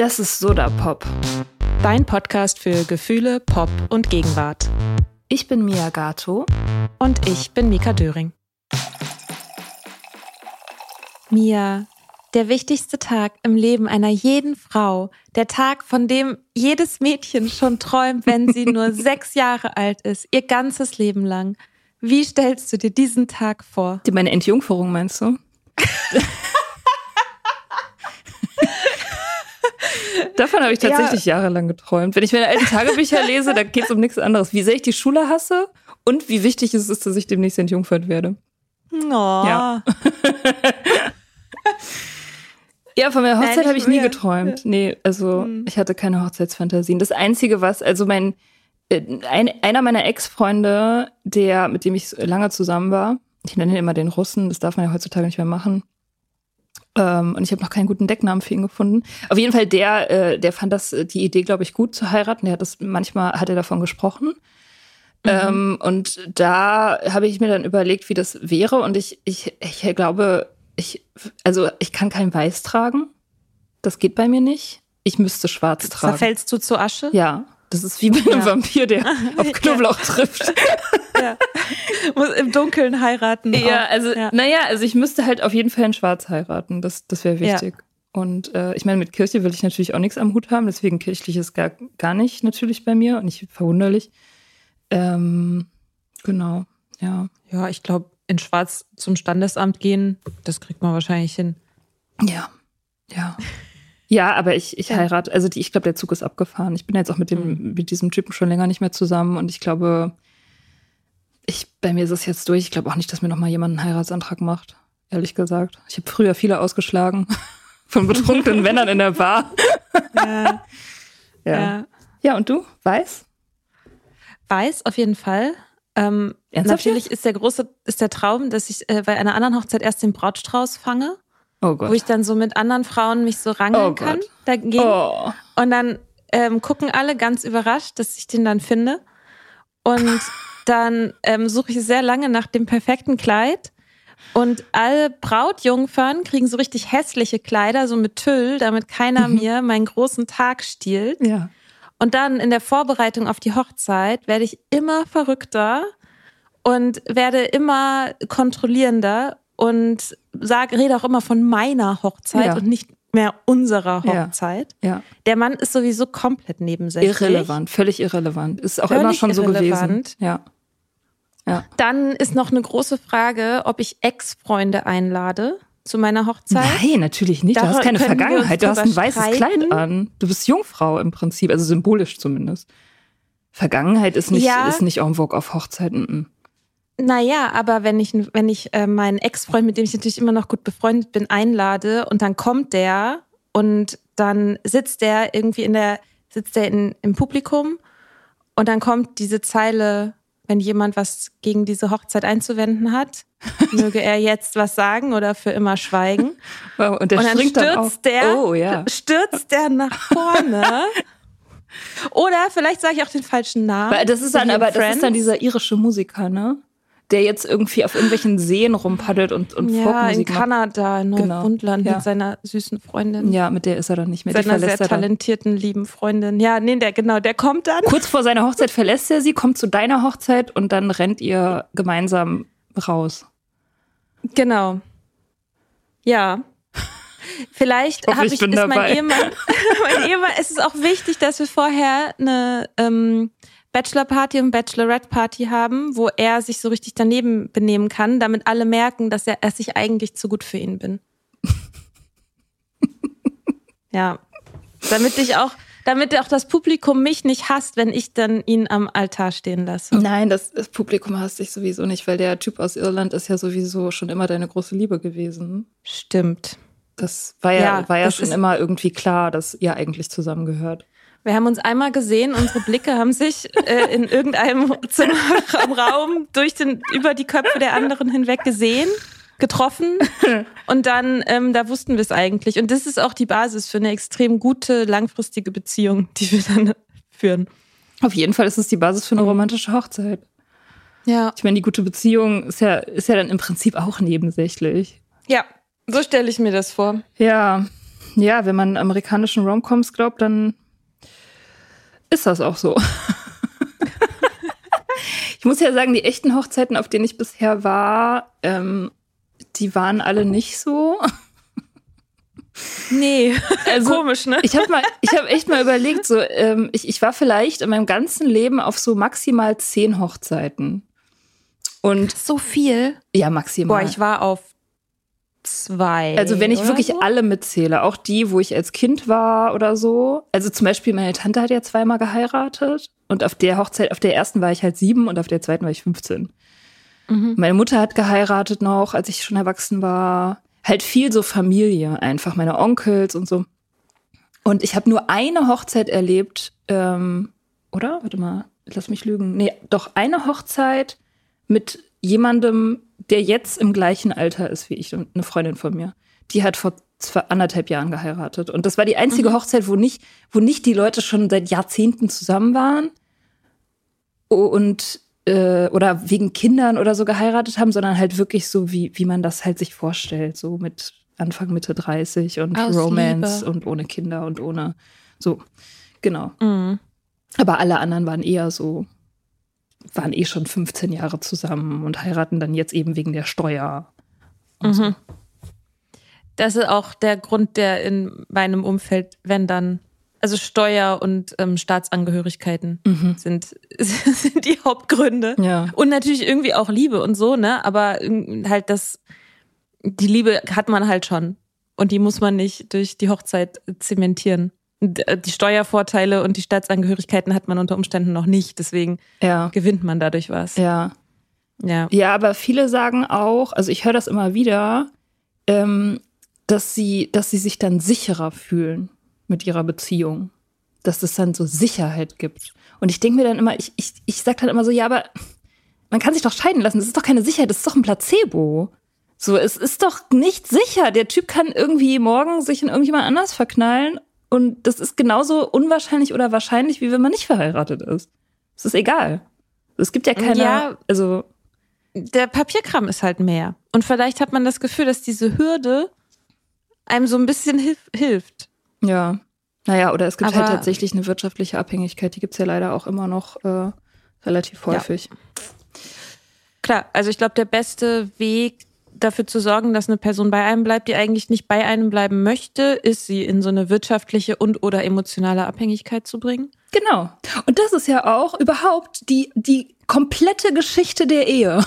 Das ist Soda Pop. Dein Podcast für Gefühle, Pop und Gegenwart. Ich bin Mia Gato. Und ich bin Mika Döring. Mia, der wichtigste Tag im Leben einer jeden Frau, der Tag, von dem jedes Mädchen schon träumt, wenn sie nur sechs Jahre alt ist, ihr ganzes Leben lang. Wie stellst du dir diesen Tag vor? Die meine Entjungferung meinst du? Davon habe ich tatsächlich ja. jahrelang geträumt. Wenn ich meine alten Tagebücher lese, da geht es um nichts anderes. Wie sehr ich die Schule hasse und wie wichtig es ist, dass ich demnächst entjungfert werde. Oh. Ja. ja, von meiner Hochzeit habe ich nie geträumt. Nee, also hm. ich hatte keine Hochzeitsfantasien. Das Einzige, was, also mein, äh, ein, einer meiner Ex-Freunde, der, mit dem ich lange zusammen war, ich nenne ihn immer den Russen, das darf man ja heutzutage nicht mehr machen, ähm, und ich habe noch keinen guten Decknamen für ihn gefunden. Auf jeden Fall, der, äh, der fand das äh, die Idee, glaube ich, gut zu heiraten. Der hat das manchmal hat er davon gesprochen. Mhm. Ähm, und da habe ich mir dann überlegt, wie das wäre. Und ich, ich, ich glaube, ich, also ich kann kein Weiß tragen. Das geht bei mir nicht. Ich müsste schwarz tragen. Zerfällst du zu Asche? Ja. Das ist wie bei einem ja. Vampir, der auf Knoblauch ja. trifft. Ja. Muss im Dunkeln heiraten. Ja, auch. also, ja. naja, also ich müsste halt auf jeden Fall in Schwarz heiraten. Das, das wäre wichtig. Und äh, ich meine, mit Kirche will ich natürlich auch nichts am Hut haben, deswegen kirchlich ist gar, gar nicht natürlich bei mir und nicht verwunderlich. Ähm, genau, ja. Ja, ich glaube, in Schwarz zum Standesamt gehen, das kriegt man wahrscheinlich hin. Ja, ja. Ja, aber ich, ich heirate, also die, ich glaube, der Zug ist abgefahren. Ich bin jetzt auch mit dem, mhm. mit diesem Typen schon länger nicht mehr zusammen und ich glaube, ich, bei mir ist es jetzt durch. Ich glaube auch nicht, dass mir nochmal jemand einen Heiratsantrag macht, ehrlich gesagt. Ich habe früher viele ausgeschlagen von betrunkenen Männern in der Bar. ja. ja. Ja, und du? Weiß? Weiß, auf jeden Fall. Ähm, natürlich ist der große, ist der Traum, dass ich äh, bei einer anderen Hochzeit erst den Brautstrauß fange Oh Gott. Wo ich dann so mit anderen Frauen mich so rangeln oh kann dagegen. Oh. Und dann ähm, gucken alle ganz überrascht, dass ich den dann finde. Und dann ähm, suche ich sehr lange nach dem perfekten Kleid. Und alle Brautjungfern kriegen so richtig hässliche Kleider, so mit Tüll, damit keiner mhm. mir meinen großen Tag stiehlt. Ja. Und dann in der Vorbereitung auf die Hochzeit werde ich immer verrückter und werde immer kontrollierender und sag, rede auch immer von meiner Hochzeit ja. und nicht mehr unserer Hochzeit. Ja. ja. Der Mann ist sowieso komplett nebensächlich. Irrelevant, völlig irrelevant. Ist auch völlig immer schon so gewesen. Ja. ja. Dann ist noch eine große Frage, ob ich Ex-Freunde einlade zu meiner Hochzeit. Nein, natürlich nicht. Du hast keine Vergangenheit. Du hast ein weißes streiten. Kleid an. Du bist Jungfrau im Prinzip, also symbolisch zumindest. Vergangenheit ist nicht, ja. ist nicht en vogue auf Hochzeiten. Naja, aber wenn ich, wenn ich äh, meinen Ex-Freund, mit dem ich natürlich immer noch gut befreundet bin, einlade und dann kommt der und dann sitzt der irgendwie in der, sitzt der in, im Publikum und dann kommt diese Zeile, wenn jemand was gegen diese Hochzeit einzuwenden hat, möge er jetzt was sagen oder für immer schweigen. Wow, und, und dann stürzt dann der, oh, ja. stürzt der nach vorne. Oder vielleicht sage ich auch den falschen Namen. Weil das ist dann, aber das ist dann dieser irische Musiker, ne? Der jetzt irgendwie auf irgendwelchen Seen rumpaddelt und, und ja, Folkmusik in Kanada, in Neufundland genau. ja. mit seiner süßen Freundin. Ja, mit der ist er dann nicht mehr. Seiner sehr talentierten, lieben Freundin. Ja, nee, der, genau, der kommt dann. Kurz vor seiner Hochzeit verlässt er sie, kommt zu deiner Hochzeit und dann rennt ihr gemeinsam raus. Genau. Ja. Vielleicht habe ich, ich ist mein Ehemann, mein Ehemann, es ist auch wichtig, dass wir vorher eine ähm, Bachelor-Party und Bachelorette-Party haben, wo er sich so richtig daneben benehmen kann, damit alle merken, dass er, dass ich eigentlich zu gut für ihn bin. Ja. Damit ich auch, damit auch das Publikum mich nicht hasst, wenn ich dann ihn am Altar stehen lasse. Nein, das, das Publikum hasst dich sowieso nicht, weil der Typ aus Irland ist ja sowieso schon immer deine große Liebe gewesen. Stimmt. Das war ja, ja war ja schon immer irgendwie klar, dass ihr eigentlich zusammengehört. Wir haben uns einmal gesehen, unsere Blicke haben sich äh, in irgendeinem Zimmer im Raum durch den, über die Köpfe der anderen hinweg gesehen, getroffen und dann, ähm, da wussten wir es eigentlich. Und das ist auch die Basis für eine extrem gute, langfristige Beziehung, die wir dann führen. Auf jeden Fall ist es die Basis für eine romantische Hochzeit. Ja. Ich meine, die gute Beziehung ist ja, ist ja dann im Prinzip auch nebensächlich. Ja, so stelle ich mir das vor. Ja. Ja, wenn man amerikanischen Romcoms glaubt, dann ist das auch so. ich muss ja sagen, die echten Hochzeiten, auf denen ich bisher war, ähm, die waren alle nicht so. Nee, also, komisch, ne? Ich habe habe echt mal überlegt, so ähm, ich, ich war vielleicht in meinem ganzen Leben auf so maximal zehn Hochzeiten. Und so viel? Ja, maximal. Boah, ich war auf zwei. Also wenn ich wirklich so? alle mitzähle, auch die, wo ich als Kind war oder so. Also zum Beispiel meine Tante hat ja zweimal geheiratet und auf der Hochzeit, auf der ersten war ich halt sieben und auf der zweiten war ich 15. Mhm. Meine Mutter hat geheiratet noch, als ich schon erwachsen war. Halt viel so Familie, einfach meine Onkels und so. Und ich habe nur eine Hochzeit erlebt, ähm, oder? Warte mal, lass mich lügen. Nee, doch eine Hochzeit mit jemandem, der jetzt im gleichen Alter ist wie ich und eine Freundin von mir. Die hat vor zwei, anderthalb Jahren geheiratet. Und das war die einzige mhm. Hochzeit, wo nicht, wo nicht die Leute schon seit Jahrzehnten zusammen waren und äh, oder wegen Kindern oder so geheiratet haben, sondern halt wirklich so, wie, wie man das halt sich vorstellt, so mit Anfang, Mitte 30 und Aus Romance Liebe. und ohne Kinder und ohne so. Genau. Mhm. Aber alle anderen waren eher so waren eh schon 15 Jahre zusammen und heiraten dann jetzt eben wegen der Steuer. Mhm. So. Das ist auch der Grund, der in meinem Umfeld, wenn dann, also Steuer und ähm, Staatsangehörigkeiten mhm. sind, sind die Hauptgründe. Ja. Und natürlich irgendwie auch Liebe und so, ne? Aber halt das, die Liebe hat man halt schon. Und die muss man nicht durch die Hochzeit zementieren. Äh, die Steuervorteile und die Staatsangehörigkeiten hat man unter Umständen noch nicht. Deswegen ja. gewinnt man dadurch was. Ja. Ja. Ja, aber viele sagen auch, also ich höre das immer wieder, ähm, dass sie, dass sie sich dann sicherer fühlen mit ihrer Beziehung. Dass es dann so Sicherheit gibt. Und ich denke mir dann immer, ich, ich, ich sage dann immer so, ja, aber man kann sich doch scheiden lassen. Das ist doch keine Sicherheit, das ist doch ein Placebo. So, es ist doch nicht sicher. Der Typ kann irgendwie morgen sich in irgendjemand anders verknallen und das ist genauso unwahrscheinlich oder wahrscheinlich, wie wenn man nicht verheiratet ist. Es ist egal. Es gibt ja keine, ja, also. Der Papierkram ist halt mehr. Und vielleicht hat man das Gefühl, dass diese Hürde einem so ein bisschen hilf hilft. Ja. Naja, oder es gibt halt Aber halt tatsächlich eine wirtschaftliche Abhängigkeit, die gibt's ja leider auch immer noch äh, relativ häufig. Ja. Klar, also ich glaube, der beste Weg, dafür zu sorgen, dass eine Person bei einem bleibt, die eigentlich nicht bei einem bleiben möchte, ist sie in so eine wirtschaftliche und oder emotionale Abhängigkeit zu bringen. Genau. Und das ist ja auch überhaupt die, die komplette Geschichte der Ehe.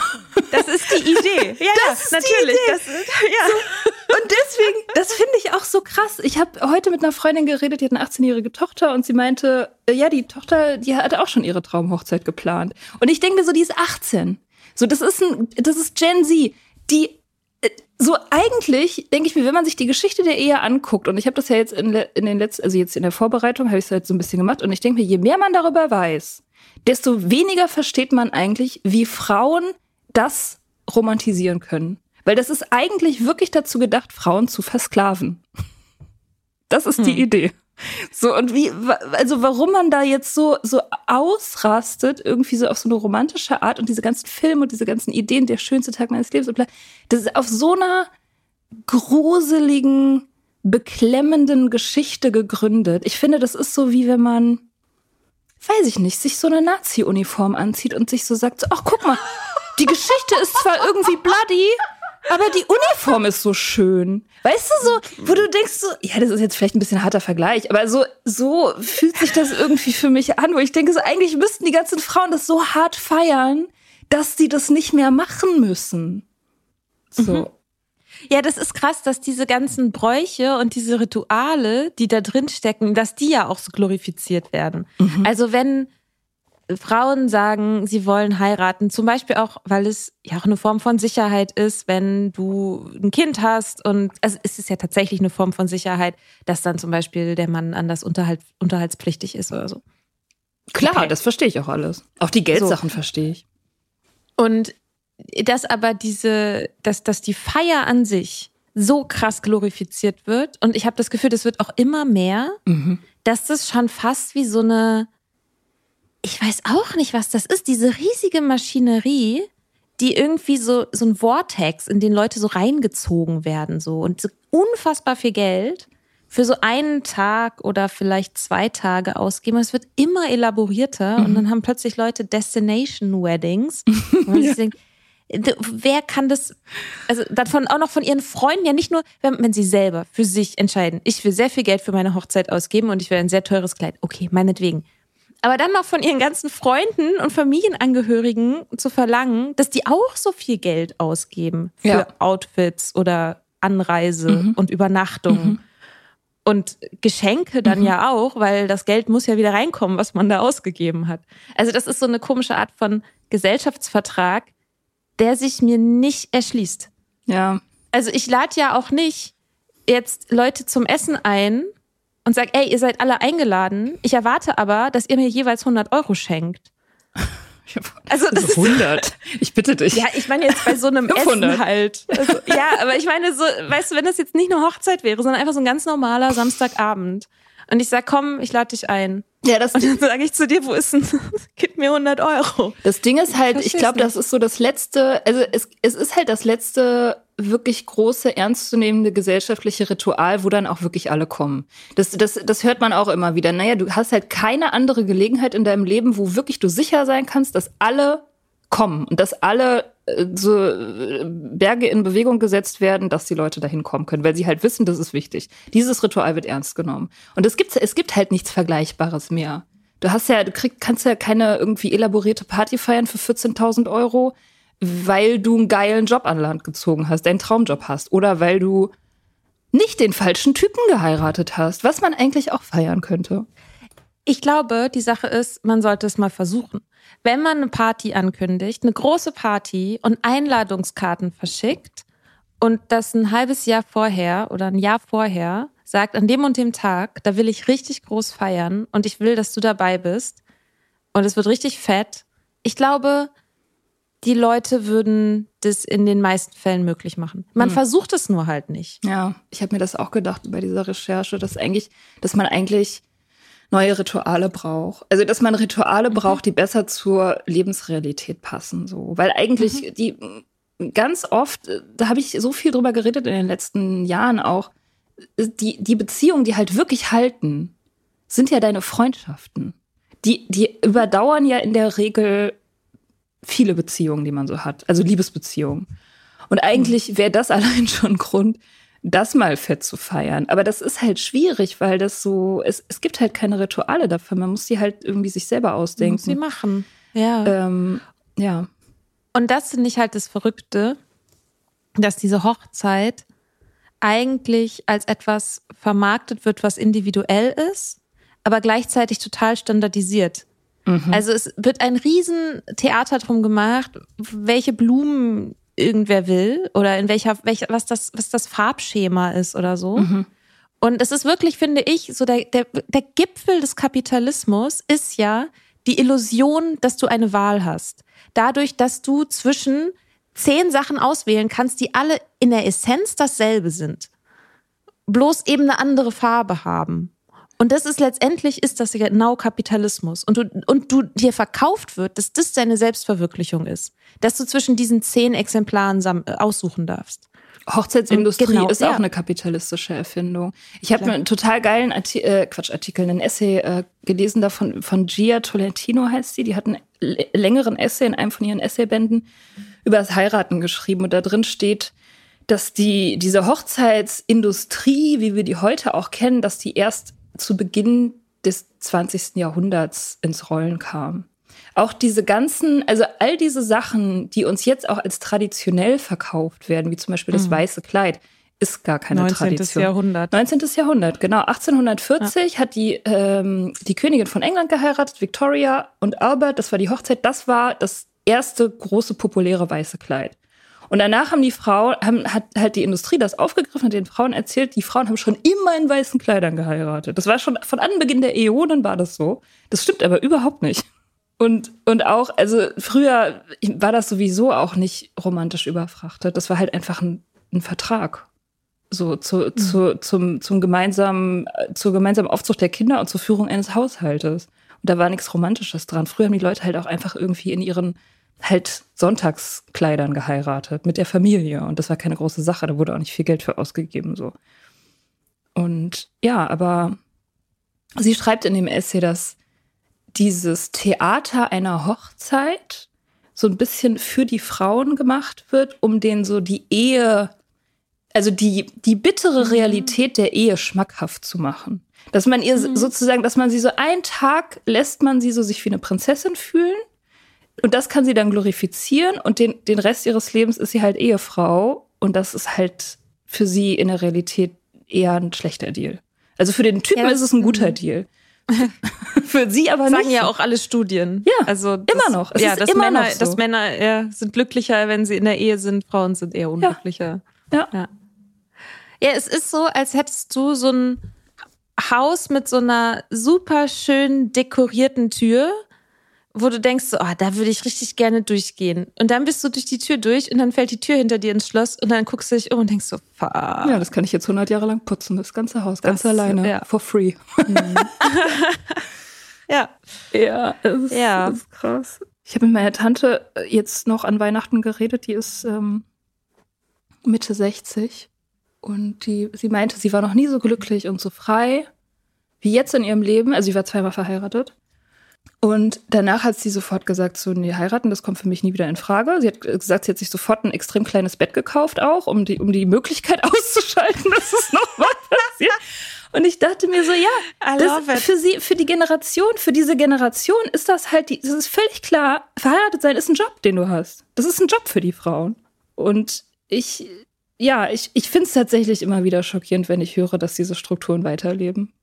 Das ist die Idee. Ja, das natürlich. Das ist, ja. So, und deswegen, das finde ich auch so krass. Ich habe heute mit einer Freundin geredet, die hat eine 18-jährige Tochter und sie meinte, äh, ja, die Tochter, die hatte auch schon ihre Traumhochzeit geplant. Und ich denke so, die ist 18. So, das ist ein, das ist Gen Z. Die so eigentlich denke ich mir, wenn man sich die Geschichte der Ehe anguckt, und ich habe das ja jetzt in, in, den letzten, also jetzt in der Vorbereitung, habe ich es halt so ein bisschen gemacht, und ich denke mir, je mehr man darüber weiß, desto weniger versteht man eigentlich, wie Frauen das romantisieren können. Weil das ist eigentlich wirklich dazu gedacht, Frauen zu versklaven. Das ist hm. die Idee. So, und wie, also warum man da jetzt so, so ausrastet, irgendwie so auf so eine romantische Art und diese ganzen Filme und diese ganzen Ideen, der schönste Tag meines Lebens und bla, das ist auf so einer gruseligen, beklemmenden Geschichte gegründet. Ich finde, das ist so wie wenn man, weiß ich nicht, sich so eine Nazi-Uniform anzieht und sich so sagt, ach guck mal, die Geschichte ist zwar irgendwie bloody, aber die Uniform ist so schön. Weißt du so, wo du denkst so, ja, das ist jetzt vielleicht ein bisschen harter Vergleich, aber so, so fühlt sich das irgendwie für mich an, wo ich denke so, eigentlich müssten die ganzen Frauen das so hart feiern, dass sie das nicht mehr machen müssen. So. Mhm. Ja, das ist krass, dass diese ganzen Bräuche und diese Rituale, die da drin stecken, dass die ja auch so glorifiziert werden. Mhm. Also wenn Frauen sagen, sie wollen heiraten, zum Beispiel auch, weil es ja auch eine Form von Sicherheit ist, wenn du ein Kind hast und also es ist ja tatsächlich eine Form von Sicherheit, dass dann zum Beispiel der Mann anders unterhalt, unterhaltspflichtig ist oder so. Klar, okay. das verstehe ich auch alles. Auch die Geldsachen so. verstehe ich. Und dass aber diese, dass, dass die Feier an sich so krass glorifiziert wird und ich habe das Gefühl, das wird auch immer mehr, mhm. dass das schon fast wie so eine ich weiß auch nicht, was das ist, diese riesige Maschinerie, die irgendwie so, so ein Vortex, in den Leute so reingezogen werden, so und so unfassbar viel Geld für so einen Tag oder vielleicht zwei Tage ausgeben. Es wird immer elaborierter mhm. und dann haben plötzlich Leute Destination Weddings. Ja. wer kann das, also davon auch noch von ihren Freunden, ja nicht nur, wenn, wenn, sie selber für sich entscheiden, ich will sehr viel Geld für meine Hochzeit ausgeben und ich will ein sehr teures Kleid. Okay, meinetwegen aber dann noch von ihren ganzen Freunden und Familienangehörigen zu verlangen, dass die auch so viel Geld ausgeben für ja. Outfits oder Anreise mhm. und Übernachtung. Mhm. Und Geschenke dann mhm. ja auch, weil das Geld muss ja wieder reinkommen, was man da ausgegeben hat. Also das ist so eine komische Art von Gesellschaftsvertrag, der sich mir nicht erschließt. Ja. Also ich lade ja auch nicht jetzt Leute zum Essen ein, und sage, ey, ihr seid alle eingeladen. Ich erwarte aber, dass ihr mir jeweils 100 Euro schenkt. Also das 100. Ist, ich bitte dich. Ja, ich meine jetzt bei so einem 500. Essen halt. Also, ja, aber ich meine so, weißt du, wenn das jetzt nicht eine Hochzeit wäre, sondern einfach so ein ganz normaler Samstagabend. Und ich sag, komm, ich lade dich ein. Ja, das und dann sage ich zu dir, wo ist denn, gib mir 100 Euro. Das Ding ist halt, ich, ich glaube, das ist so das letzte, also es, es ist halt das letzte wirklich große, ernstzunehmende gesellschaftliche Ritual, wo dann auch wirklich alle kommen. Das, das, das hört man auch immer wieder. Naja, du hast halt keine andere Gelegenheit in deinem Leben, wo wirklich du sicher sein kannst, dass alle kommen und dass alle äh, so äh, Berge in Bewegung gesetzt werden, dass die Leute dahin kommen können, weil sie halt wissen, das ist wichtig. Dieses Ritual wird ernst genommen. Und es gibt, es gibt halt nichts Vergleichbares mehr. Du hast ja, du krieg, kannst ja keine irgendwie elaborierte Party feiern für 14.000 Euro, weil du einen geilen Job an Land gezogen hast, deinen Traumjob hast oder weil du nicht den falschen Typen geheiratet hast, was man eigentlich auch feiern könnte. Ich glaube, die Sache ist, man sollte es mal versuchen. Wenn man eine Party ankündigt, eine große Party und Einladungskarten verschickt und das ein halbes Jahr vorher oder ein Jahr vorher sagt, an dem und dem Tag, da will ich richtig groß feiern und ich will, dass du dabei bist und es wird richtig fett. Ich glaube, die Leute würden das in den meisten Fällen möglich machen. Man hm. versucht es nur halt nicht. Ja, ich habe mir das auch gedacht bei dieser Recherche, dass eigentlich, dass man eigentlich neue Rituale braucht. Also, dass man Rituale mhm. braucht, die besser zur Lebensrealität passen, so. Weil eigentlich mhm. die ganz oft, da habe ich so viel drüber geredet in den letzten Jahren auch, die, die Beziehungen, die halt wirklich halten, sind ja deine Freundschaften. Die, die überdauern ja in der Regel viele Beziehungen, die man so hat, also Liebesbeziehungen. Und eigentlich mhm. wäre das allein schon Grund, das mal fett zu feiern. Aber das ist halt schwierig, weil das so, es, es gibt halt keine Rituale dafür. Man muss die halt irgendwie sich selber ausdenken. Muss sie machen. Ja. Ähm, ja. Und das finde ich halt das Verrückte, dass diese Hochzeit eigentlich als etwas vermarktet wird, was individuell ist, aber gleichzeitig total standardisiert. Mhm. Also es wird ein Riesentheater drum gemacht, welche Blumen irgendwer will oder in welcher, welcher was das, was das Farbschema ist oder so. Mhm. Und es ist wirklich, finde ich, so der, der, der Gipfel des Kapitalismus ist ja die Illusion, dass du eine Wahl hast. Dadurch, dass du zwischen zehn Sachen auswählen kannst, die alle in der Essenz dasselbe sind. Bloß eben eine andere Farbe haben. Und das ist letztendlich ist das genau Kapitalismus. Und du, und du dir verkauft wird, dass das deine Selbstverwirklichung ist. Dass du zwischen diesen zehn Exemplaren äh, aussuchen darfst. Hochzeitsindustrie genau, ist auch ja. eine kapitalistische Erfindung. Ich habe einen total geilen Arti äh, Quatsch, Artikel, einen Essay äh, gelesen davon von Gia Tolentino heißt sie. Die hat einen längeren Essay in einem von ihren Essaybänden über das Heiraten geschrieben und da drin steht, dass die diese Hochzeitsindustrie, wie wir die heute auch kennen, dass die erst zu Beginn des 20. Jahrhunderts ins Rollen kam. Auch diese ganzen, also all diese Sachen, die uns jetzt auch als traditionell verkauft werden, wie zum Beispiel das mhm. weiße Kleid, ist gar keine 19. Tradition. 19. Jahrhundert. 19. Jahrhundert, genau. 1840 ja. hat die, ähm, die Königin von England geheiratet, Victoria und Albert, das war die Hochzeit, das war das erste große populäre weiße Kleid. Und danach haben die Frauen, haben, hat halt die Industrie das aufgegriffen und den Frauen erzählt, die Frauen haben schon immer in weißen Kleidern geheiratet. Das war schon von Anbeginn der Äonen war das so. Das stimmt aber überhaupt nicht. Und, und auch, also früher war das sowieso auch nicht romantisch überfrachtet. Das war halt einfach ein, ein Vertrag. So zu, mhm. zu, zum, zum gemeinsamen, zur gemeinsamen Aufzucht der Kinder und zur Führung eines Haushaltes. Und da war nichts Romantisches dran. Früher haben die Leute halt auch einfach irgendwie in ihren halt Sonntagskleidern geheiratet mit der Familie und das war keine große Sache, da wurde auch nicht viel Geld für ausgegeben so. Und ja, aber sie schreibt in dem Essay, dass dieses Theater einer Hochzeit so ein bisschen für die Frauen gemacht wird, um denen so die Ehe, also die, die bittere mhm. Realität der Ehe schmackhaft zu machen. Dass man ihr mhm. sozusagen, dass man sie so einen Tag lässt man sie so sich wie eine Prinzessin fühlen und das kann sie dann glorifizieren und den, den Rest ihres Lebens ist sie halt Ehefrau und das ist halt für sie in der Realität eher ein schlechter Deal. Also für den Typen ja, ist es ein guter Deal. für sie aber Sagen nicht. Sagen ja auch alle Studien. Ja, also das, immer noch. Es ja, dass immer Männer, so. dass Männer ja, sind glücklicher, wenn sie in der Ehe sind, Frauen sind eher unglücklicher. Ja. ja. Ja, es ist so, als hättest du so ein Haus mit so einer super schön dekorierten Tür wo du denkst, so, oh, da würde ich richtig gerne durchgehen. Und dann bist du durch die Tür durch und dann fällt die Tür hinter dir ins Schloss und dann guckst du dich um und denkst so, fuck. Ja, das kann ich jetzt 100 Jahre lang putzen, das ganze Haus, ganz das, alleine, ja. for free. Mhm. ja. Ja, das ist, ja. Das ist krass. Ich habe mit meiner Tante jetzt noch an Weihnachten geredet, die ist ähm, Mitte 60 und die, sie meinte, sie war noch nie so glücklich und so frei wie jetzt in ihrem Leben. Also sie war zweimal verheiratet und danach hat sie sofort gesagt, so, nee, heiraten, das kommt für mich nie wieder in Frage. Sie hat gesagt, sie hat sich sofort ein extrem kleines Bett gekauft auch, um die, um die Möglichkeit auszuschalten, dass es noch mal passiert. Und ich dachte mir so, ja, das, für sie, für die Generation, für diese Generation ist das halt, die, das ist völlig klar, verheiratet sein ist ein Job, den du hast. Das ist ein Job für die Frauen. Und ich, ja, ich, ich finde es tatsächlich immer wieder schockierend, wenn ich höre, dass diese Strukturen weiterleben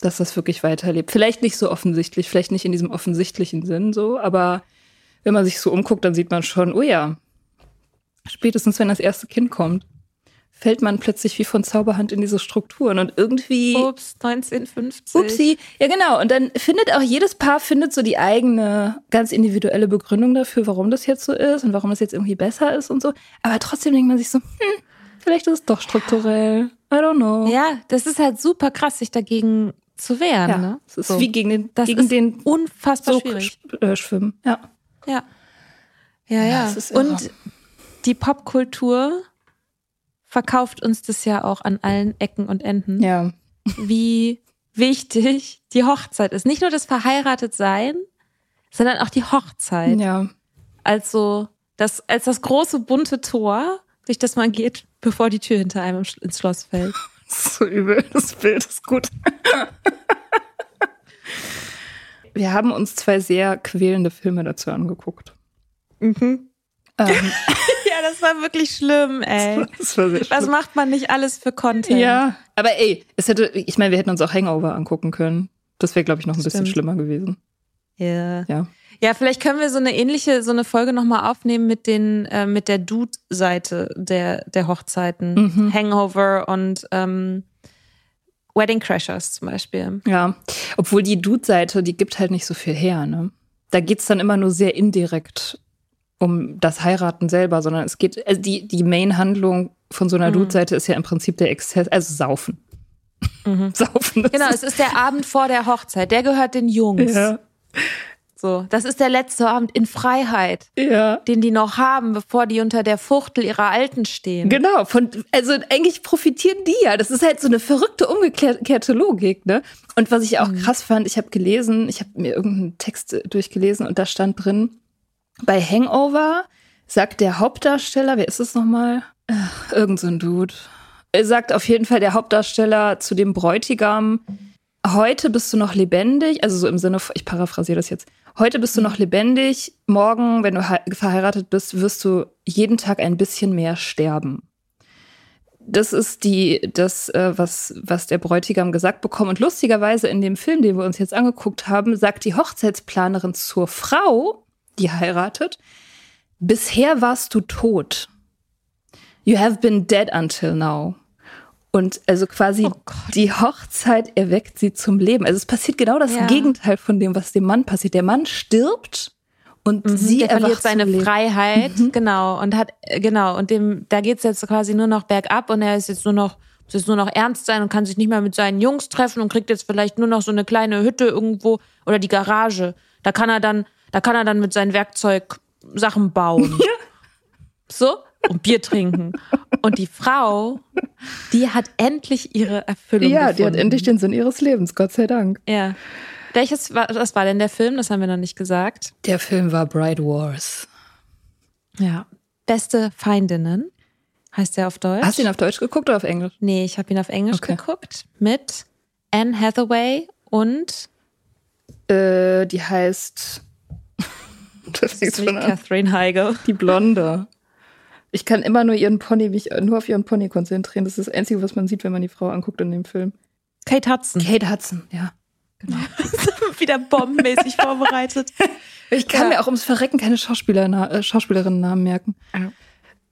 dass das wirklich weiterlebt. Vielleicht nicht so offensichtlich, vielleicht nicht in diesem offensichtlichen Sinn so, aber wenn man sich so umguckt, dann sieht man schon, oh ja, spätestens wenn das erste Kind kommt, fällt man plötzlich wie von Zauberhand in diese Strukturen und irgendwie. Ups, 1950. Upsi. Ja, genau. Und dann findet auch jedes Paar findet so die eigene ganz individuelle Begründung dafür, warum das jetzt so ist und warum es jetzt irgendwie besser ist und so. Aber trotzdem denkt man sich so, hm, vielleicht ist es doch strukturell. I don't know. Ja, das ist halt super krass, sich dagegen zu wehren. Ja, ne? Es ist so. wie gegen den, das gegen den unfassbar Sog schwierig. Äh, schwimmen. Ja. Ja. Ja, ja. ja Und die Popkultur verkauft uns das ja auch an allen Ecken und Enden. Ja. Wie wichtig die Hochzeit ist. Nicht nur das Verheiratetsein, sondern auch die Hochzeit. Ja. Also das, als das große bunte Tor, durch das man geht, bevor die Tür hinter einem ins Schloss fällt. So übel, das Bild ist gut. Wir haben uns zwei sehr quälende Filme dazu angeguckt. Mhm. Ähm. ja, das war wirklich schlimm, ey. Das war sehr schlimm. Was macht man nicht alles für Content? Ja, aber ey, es hätte, ich Ja. Vielleicht können wir so eine ähnliche, so eine Folge nochmal aufnehmen mit den, äh, mit der Dude-Seite der, der Hochzeiten. Mhm. Hangover und ähm, Wedding Crashers zum Beispiel. Ja, obwohl die Dude-Seite, die gibt halt nicht so viel her, ne? Da geht's dann immer nur sehr indirekt um das Heiraten selber, sondern es geht, also die, die Main-Handlung von so einer mhm. Dude-Seite ist ja im Prinzip der Exzess, also Saufen. Mhm. Saufen. Genau, es ist der Abend vor der Hochzeit, der gehört den Jungs. Ja. So, das ist der letzte Abend in Freiheit, ja. den die noch haben, bevor die unter der Fuchtel ihrer Alten stehen. Genau, von, also eigentlich profitieren die ja. Das ist halt so eine verrückte, umgekehrte Logik, ne? Und was ich auch mhm. krass fand, ich habe gelesen, ich habe mir irgendeinen Text durchgelesen und da stand drin, bei Hangover sagt der Hauptdarsteller, wer ist es nochmal? Irgend so ein Dude. Er sagt auf jeden Fall der Hauptdarsteller zu dem Bräutigam, heute bist du noch lebendig, also so im Sinne, ich paraphrasiere das jetzt, Heute bist du noch lebendig, morgen, wenn du verheiratet bist, wirst du jeden Tag ein bisschen mehr sterben. Das ist die, das, äh, was, was der Bräutigam gesagt bekommt. Und lustigerweise in dem Film, den wir uns jetzt angeguckt haben, sagt die Hochzeitsplanerin zur Frau, die heiratet, bisher warst du tot. You have been dead until now. Und also quasi oh die Hochzeit erweckt sie zum Leben. Also es passiert genau das ja. Gegenteil von dem, was dem Mann passiert. Der Mann stirbt und mhm, sie der verliert seine Freiheit, mhm. genau und hat genau und dem da geht's jetzt quasi nur noch bergab und er ist jetzt nur noch muss jetzt nur noch ernst sein und kann sich nicht mehr mit seinen Jungs treffen und kriegt jetzt vielleicht nur noch so eine kleine Hütte irgendwo oder die Garage. Da kann er dann da kann er dann mit seinem Werkzeug Sachen bauen. so und Bier trinken. Und die Frau, die hat endlich ihre Erfüllung. Ja, gefunden. die hat endlich den Sinn ihres Lebens, Gott sei Dank. Ja. Welches war, was war denn der Film? Das haben wir noch nicht gesagt. Der Film war Bright Wars. Ja. Beste Feindinnen heißt der auf Deutsch. Hast du ihn auf Deutsch geguckt oder auf Englisch? Nee, ich habe ihn auf Englisch okay. geguckt mit Anne Hathaway und äh, die heißt das ist nicht Catherine Heigl. Die Blonde. Ich kann immer nur ihren Pony, mich nur auf ihren Pony konzentrieren. Das ist das Einzige, was man sieht, wenn man die Frau anguckt in dem Film. Kate Hudson. Kate Hudson, ja. Genau. Wieder bombenmäßig vorbereitet. Ich kann ja. mir auch ums Verrecken keine Schauspieler, äh, Schauspielerinnen-Namen merken.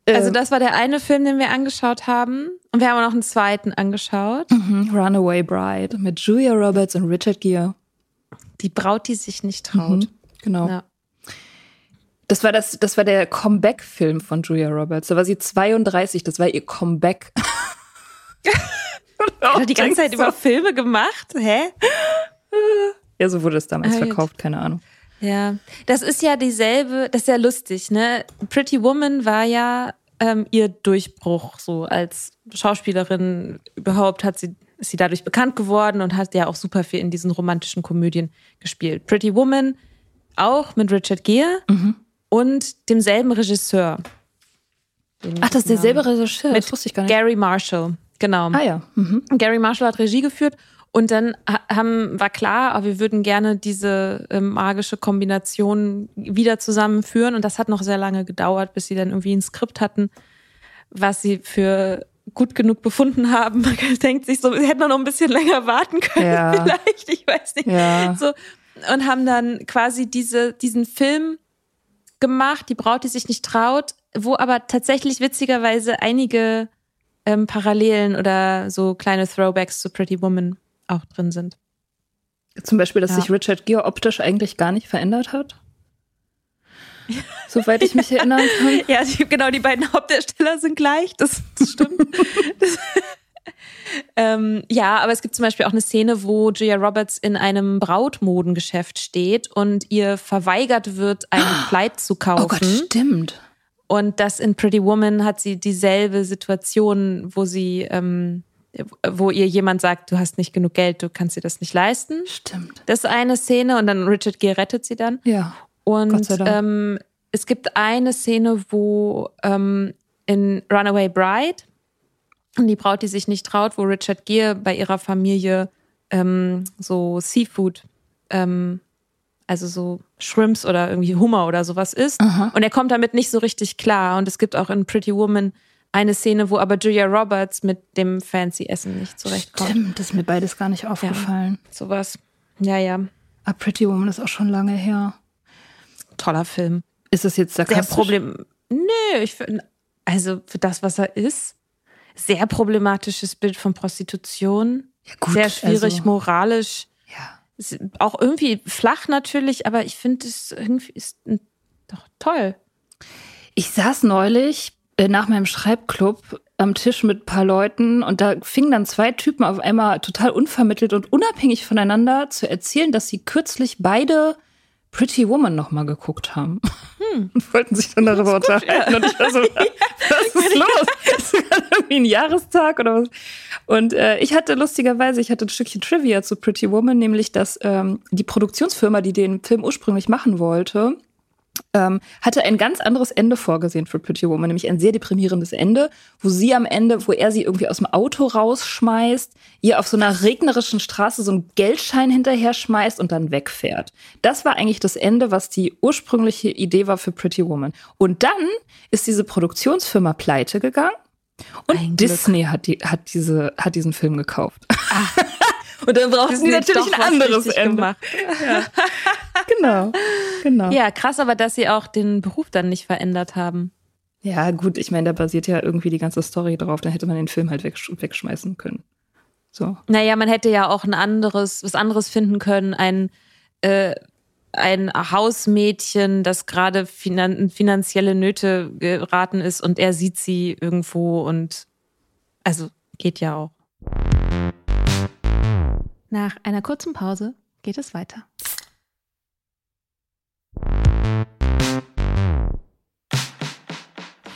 Also das war der eine Film, den wir angeschaut haben. Und wir haben auch noch einen zweiten angeschaut. Mhm. Runaway Bride mit Julia Roberts und Richard Gere. Die Braut, die sich nicht traut. Mhm. Genau. Ja. Das war das, das war der Comeback-Film von Julia Roberts. Da war sie 32, das war ihr Comeback. Hat die ganze Zeit so. über Filme gemacht? Hä? Ja, so wurde es damals halt. verkauft, keine Ahnung. Ja, das ist ja dieselbe, das ist ja lustig, ne? Pretty Woman war ja ähm, ihr Durchbruch, so als Schauspielerin überhaupt hat sie ist sie dadurch bekannt geworden und hat ja auch super viel in diesen romantischen Komödien gespielt. Pretty Woman auch mit Richard Gere. Mhm und demselben Regisseur. Ach, das ist derselbe Regisseur, das wusste ich gar nicht. Gary Marshall, genau. Ah ja. Mhm. Gary Marshall hat Regie geführt und dann haben, war klar, wir würden gerne diese äh, magische Kombination wieder zusammenführen und das hat noch sehr lange gedauert, bis sie dann irgendwie ein Skript hatten, was sie für gut genug befunden haben. Man denkt sich so, sie hätten noch ein bisschen länger warten können, ja. vielleicht, ich weiß nicht. Ja. So, und haben dann quasi diese, diesen Film gemacht, die Braut, die sich nicht traut, wo aber tatsächlich witzigerweise einige ähm, Parallelen oder so kleine Throwbacks zu Pretty Woman auch drin sind. Zum Beispiel, dass ja. sich Richard Gere optisch eigentlich gar nicht verändert hat. Soweit ich mich erinnern kann. Ja, die, genau, die beiden Hauptdarsteller sind gleich, das, das stimmt. das, ähm, ja, aber es gibt zum Beispiel auch eine Szene, wo Julia Roberts in einem Brautmodengeschäft steht und ihr verweigert wird, ein Kleid zu kaufen. Oh Gott, stimmt. Und das in Pretty Woman hat sie dieselbe Situation, wo sie, ähm, wo ihr jemand sagt, du hast nicht genug Geld, du kannst dir das nicht leisten. Stimmt. Das ist eine Szene und dann Richard Gere rettet sie dann. Ja. Und ähm, es gibt eine Szene, wo ähm, in Runaway Bride die Braut, die sich nicht traut, wo Richard Gere bei ihrer Familie ähm, so Seafood, ähm, also so Shrimps oder irgendwie Hummer oder sowas isst. Aha. Und er kommt damit nicht so richtig klar. Und es gibt auch in Pretty Woman eine Szene, wo aber Julia Roberts mit dem fancy Essen nicht zurechtkommt. Stimmt, das ist mir beides gar nicht aufgefallen. Ja, sowas. Ja, ja. A Pretty Woman ist auch schon lange her. Toller Film. Ist das jetzt sarkastisch? Sehr Problem. Nö, ich finde, also für das, was er ist, sehr problematisches Bild von Prostitution. Ja, gut, sehr schwierig, also, moralisch. Ja. Auch irgendwie flach natürlich, aber ich finde es irgendwie ist doch toll. Ich saß neulich äh, nach meinem Schreibclub am Tisch mit ein paar Leuten und da fingen dann zwei Typen auf einmal total unvermittelt und unabhängig voneinander zu erzählen, dass sie kürzlich beide Pretty Woman nochmal geguckt haben. Hm. Und wollten sich dann darüber unterhalten. Und ich war so, was ist los? Ist das irgendwie ein Jahrestag oder was? Und äh, ich hatte lustigerweise, ich hatte ein Stückchen Trivia zu Pretty Woman, nämlich dass ähm, die Produktionsfirma, die den Film ursprünglich machen wollte, ähm, hatte ein ganz anderes Ende vorgesehen für Pretty Woman, nämlich ein sehr deprimierendes Ende, wo sie am Ende, wo er sie irgendwie aus dem Auto rausschmeißt, ihr auf so einer regnerischen Straße so einen Geldschein hinterher schmeißt und dann wegfährt. Das war eigentlich das Ende, was die ursprüngliche Idee war für Pretty Woman. Und dann ist diese Produktionsfirma pleite gegangen und Disney hat, die, hat, diese, hat diesen Film gekauft. Ah. und dann brauchen sie natürlich ein anderes Ende. Gemacht. Ja. genau, genau. Ja, krass aber, dass sie auch den Beruf dann nicht verändert haben. Ja, gut, ich meine, da basiert ja irgendwie die ganze Story drauf. Dann hätte man den Film halt wegsch wegschmeißen können. So. Naja, man hätte ja auch ein anderes, was anderes finden können, ein äh, ein Hausmädchen, das gerade finan finanzielle Nöte geraten ist und er sieht sie irgendwo und also geht ja auch. Nach einer kurzen Pause geht es weiter.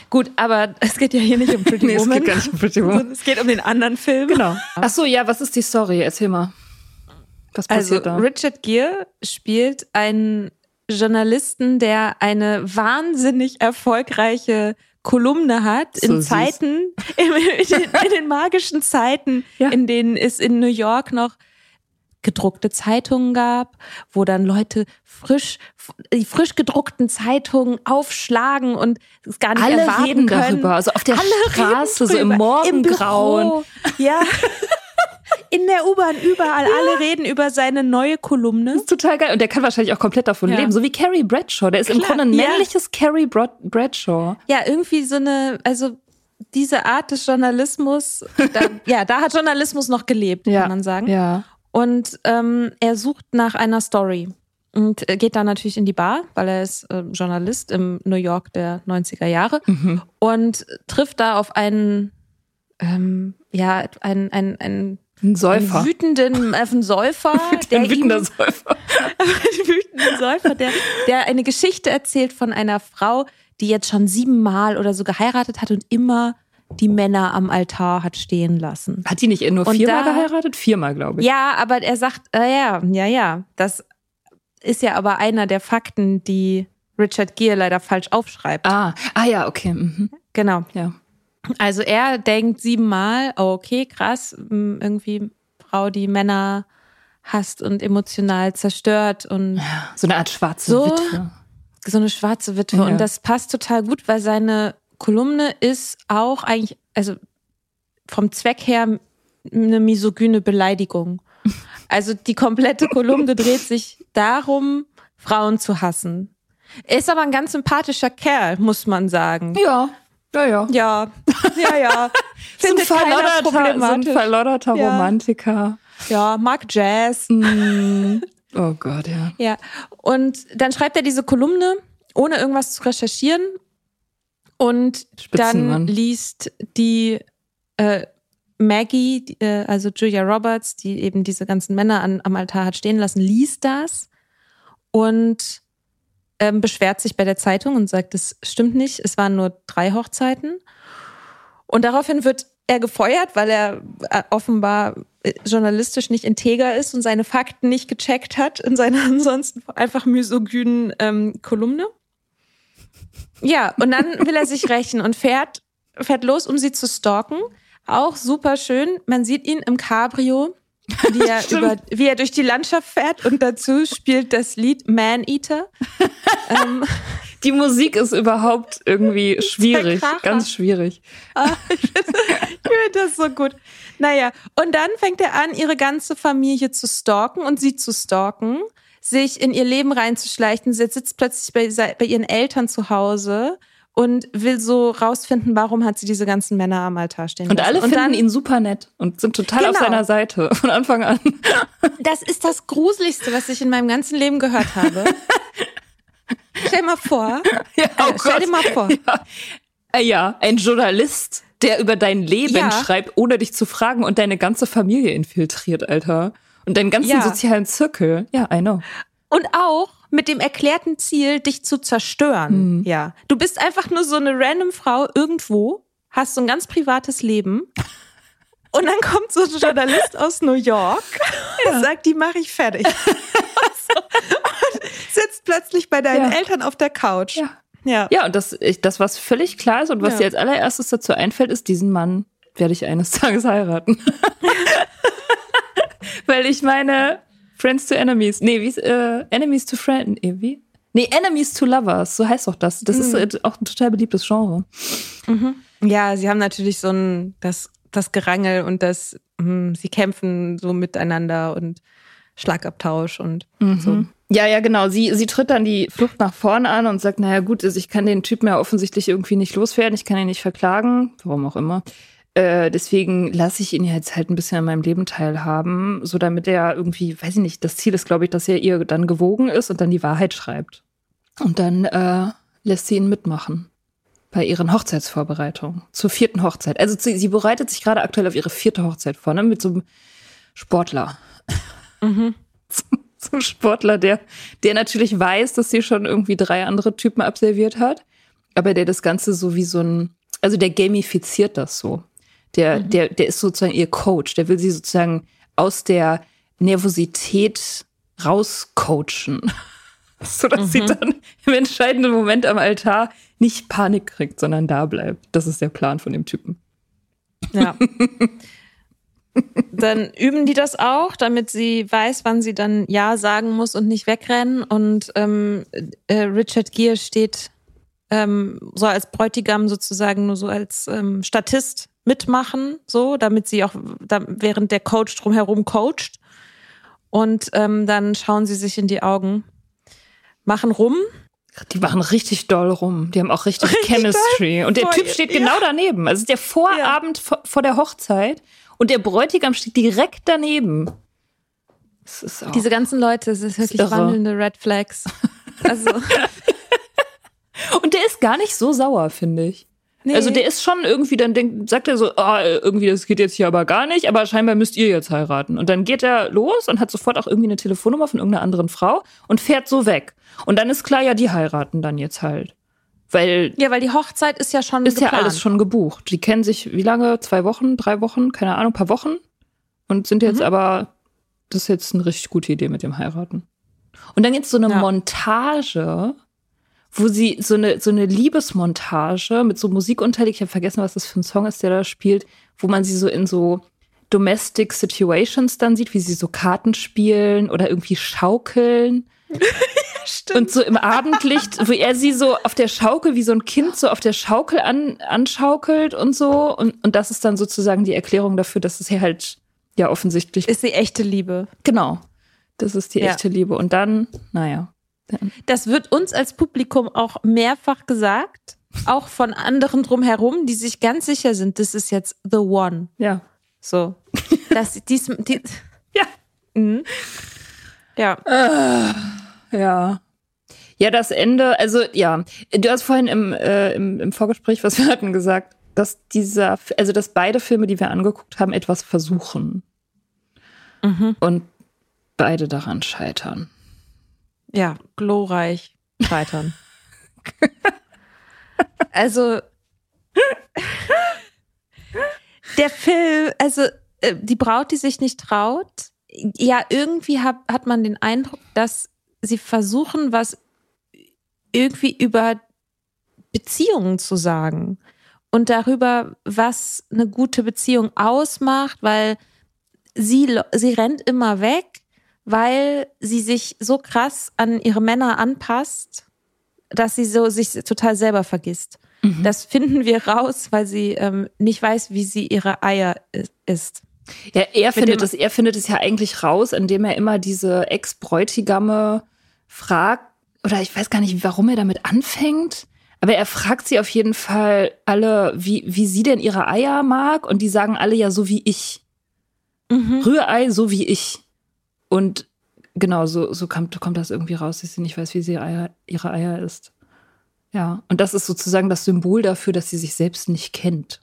Gut, aber es geht ja hier nicht um Pretty nee, Woman. Es geht gar nicht um Pretty Woman. Es geht um den anderen Film. Genau. Ach so, ja, was ist die Story? Erzähl mal. Was passiert also, da? Richard Gere spielt einen Journalisten, der eine wahnsinnig erfolgreiche Kolumne hat so in süß. Zeiten, in, in, den, in, den, magischen Zeiten, ja. in denen es in New York noch gedruckte Zeitungen gab, wo dann Leute frisch die frisch gedruckten Zeitungen aufschlagen und es gar nicht Alle erwarten reden können. darüber, also auf der Alle Straße so im Morgengrauen. Im ja. in der U-Bahn überall. Ja. Alle reden über seine neue Kolumne. Das ist total geil. Und der kann wahrscheinlich auch komplett davon ja. leben. So wie Carrie Bradshaw. Der ist Klar. im Grunde ein männliches ja. Carrie Bradshaw. Ja, irgendwie so eine, also diese Art des Journalismus, da, ja, da hat Journalismus noch gelebt, kann man sagen. Ja. Und ähm, er sucht nach einer Story und geht dann natürlich in die Bar, weil er ist äh, Journalist im New York der 90er Jahre mhm. und trifft da auf einen, ähm, ja, einen, einen, einen ein Säufer. Einen wütenden, äh, einen Säufer. der wütender ihm, Säufer. einen wütenden Säufer, der, der eine Geschichte erzählt von einer Frau, die jetzt schon siebenmal oder so geheiratet hat und immer die Männer am Altar hat stehen lassen. Hat die nicht nur und viermal da, geheiratet? Viermal, glaube ich. Ja, aber er sagt, äh, ja, ja, ja. Das ist ja aber einer der Fakten, die Richard Gere leider falsch aufschreibt. Ah, ah ja, okay. Mhm. Genau. Ja. Also er denkt siebenmal, oh, okay, krass, irgendwie Frau, die Männer hasst und emotional zerstört und ja, so eine Art schwarze so, Witwe. So eine schwarze Witwe. Ja. Und das passt total gut, weil seine Kolumne ist auch eigentlich, also vom Zweck her eine misogyne Beleidigung. Also die komplette Kolumne dreht sich darum, Frauen zu hassen. Er ist aber ein ganz sympathischer Kerl, muss man sagen. Ja. Ja, ja. Ja, ja, ja. Findet so ein problematisch. So ein verlodderter ja. Romantiker. Ja, mag Jazz. Mm. Oh Gott, ja. Ja. Und dann schreibt er diese Kolumne, ohne irgendwas zu recherchieren. Und dann liest die äh, Maggie, die, äh, also Julia Roberts, die eben diese ganzen Männer an, am Altar hat stehen lassen, liest das und ähm, beschwert sich bei der Zeitung und sagt, es stimmt nicht, es waren nur drei Hochzeiten. Und daraufhin wird er gefeuert, weil er äh, offenbar äh, journalistisch nicht integer ist und seine Fakten nicht gecheckt hat in seiner ansonsten einfach misogynen ähm, Kolumne. Ja, und dann will er sich rächen und fährt, fährt los, um sie zu stalken. Auch super schön. Man sieht ihn im Cabrio wie er, über, wie er durch die Landschaft fährt und dazu spielt das Lied Man Eater. ähm, die Musik ist überhaupt irgendwie schwierig, ganz schwierig. Ah, ich finde das so gut. Naja, und dann fängt er an, ihre ganze Familie zu stalken und sie zu stalken, sich in ihr Leben reinzuschleichen. Sie sitzt plötzlich bei, bei ihren Eltern zu Hause und will so rausfinden, warum hat sie diese ganzen Männer am Altar stehen Und alle und finden dann, ihn super nett und sind total genau. auf seiner Seite von Anfang an. Das ist das Gruseligste, was ich in meinem ganzen Leben gehört habe. stell dir mal vor. Ja, oh äh, stell dir mal vor. Ja. Äh, ja, ein Journalist, der über dein Leben ja. schreibt, ohne dich zu fragen und deine ganze Familie infiltriert, Alter. Und deinen ganzen ja. sozialen Zirkel. Ja, I know. Und auch mit dem erklärten Ziel, dich zu zerstören. Mhm. Ja. Du bist einfach nur so eine random Frau irgendwo, hast so ein ganz privates Leben. Und dann kommt so ein Journalist aus New York ja. und sagt, die mache ich fertig. und sitzt plötzlich bei deinen ja. Eltern auf der Couch. Ja. Ja. ja, und das, das, was völlig klar ist und was ja. dir als allererstes dazu einfällt, ist, diesen Mann werde ich eines Tages heiraten. Weil ich meine, Friends to Enemies, nee, wie äh, Enemies to Friends, nee, wie? Nee, Enemies to Lovers, so heißt doch das. Das mhm. ist äh, auch ein total beliebtes Genre. Mhm. Ja, sie haben natürlich so ein, das, das Gerangel und das, mh, sie kämpfen so miteinander und Schlagabtausch und mhm. so. Ja, ja, genau. Sie, sie tritt dann die Flucht nach vorne an und sagt, naja gut, also ich kann den Typen ja offensichtlich irgendwie nicht loswerden, ich kann ihn nicht verklagen, warum auch immer. Äh, deswegen lasse ich ihn jetzt halt ein bisschen an meinem Leben teilhaben, so damit er irgendwie, weiß ich nicht, das Ziel ist, glaube ich, dass er ihr dann gewogen ist und dann die Wahrheit schreibt. Und dann äh, lässt sie ihn mitmachen bei ihren Hochzeitsvorbereitungen zur vierten Hochzeit. Also sie bereitet sich gerade aktuell auf ihre vierte Hochzeit vor, ne, mit so einem Sportler. Mhm. so einem Sportler, der, der natürlich weiß, dass sie schon irgendwie drei andere Typen absolviert hat, aber der das Ganze so wie so ein, also der gamifiziert das so. Der, mhm. der, der ist sozusagen ihr Coach. Der will sie sozusagen aus der Nervosität rauscoachen. so dass mhm. sie dann im entscheidenden Moment am Altar nicht Panik kriegt, sondern da bleibt. Das ist der Plan von dem Typen. Ja. dann üben die das auch, damit sie weiß, wann sie dann Ja sagen muss und nicht wegrennen. Und ähm, äh, Richard Gere steht ähm, so als Bräutigam sozusagen nur so als ähm, Statist mitmachen, so, damit sie auch, da, während der Coach drumherum coacht. Und ähm, dann schauen sie sich in die Augen, machen rum. Die machen richtig doll rum. Die haben auch richtig, richtig Chemistry. Doll. Und der Typ steht ja. genau daneben. Also der Vorabend ja. vor, vor der Hochzeit und der Bräutigam steht direkt daneben. Diese ganzen Leute, es ist wirklich ist wandelnde Red Flags. Also. und der ist gar nicht so sauer, finde ich. Nee. Also der ist schon irgendwie, dann denkt, sagt er so, ah, irgendwie, das geht jetzt hier aber gar nicht, aber scheinbar müsst ihr jetzt heiraten. Und dann geht er los und hat sofort auch irgendwie eine Telefonnummer von irgendeiner anderen Frau und fährt so weg. Und dann ist klar, ja, die heiraten dann jetzt halt. Weil. Ja, weil die Hochzeit ist ja schon Ist geplant. ja alles schon gebucht. Die kennen sich, wie lange? Zwei Wochen, drei Wochen, keine Ahnung, paar Wochen. Und sind jetzt mhm. aber, das ist jetzt eine richtig gute Idee mit dem Heiraten. Und dann jetzt so eine ja. Montage wo sie so eine, so eine Liebesmontage mit so Musik unterlegt, ich habe vergessen, was das für ein Song ist, der da spielt, wo man sie so in so Domestic Situations dann sieht, wie sie so Karten spielen oder irgendwie schaukeln. ja, und so im Abendlicht, wo er sie so auf der Schaukel, wie so ein Kind so auf der Schaukel an, anschaukelt und so. Und, und das ist dann sozusagen die Erklärung dafür, dass es hier halt ja offensichtlich. Ist die echte Liebe. Genau. Das ist die ja. echte Liebe. Und dann, naja. Das wird uns als Publikum auch mehrfach gesagt, auch von anderen drumherum, die sich ganz sicher sind, das ist jetzt the one. Ja. So. Das, dies, die, ja. Mhm. Ja. Äh, ja. Ja, das Ende, also ja, du hast vorhin im, äh, im, im Vorgespräch, was wir hatten, gesagt, dass dieser, also dass beide Filme, die wir angeguckt haben, etwas versuchen. Mhm. Und beide daran scheitern ja, glorreich scheitern. also der Film, also äh, die Braut, die sich nicht traut, ja, irgendwie hat, hat man den Eindruck, dass sie versuchen, was irgendwie über Beziehungen zu sagen und darüber, was eine gute Beziehung ausmacht, weil sie, sie rennt immer weg weil sie sich so krass an ihre Männer anpasst, dass sie so sich total selber vergisst. Mhm. Das finden wir raus, weil sie ähm, nicht weiß, wie sie ihre Eier isst. Ja, er findet es, er findet es ja eigentlich raus, indem er immer diese Ex-Bräutigame fragt, oder ich weiß gar nicht, warum er damit anfängt. Aber er fragt sie auf jeden Fall alle, wie, wie sie denn ihre Eier mag. Und die sagen alle ja so wie ich. Mhm. Rührei so wie ich. Und genau, so, so kommt, kommt das irgendwie raus, dass sie nicht weiß, wie sie Eier, ihre Eier ist. Ja, und das ist sozusagen das Symbol dafür, dass sie sich selbst nicht kennt.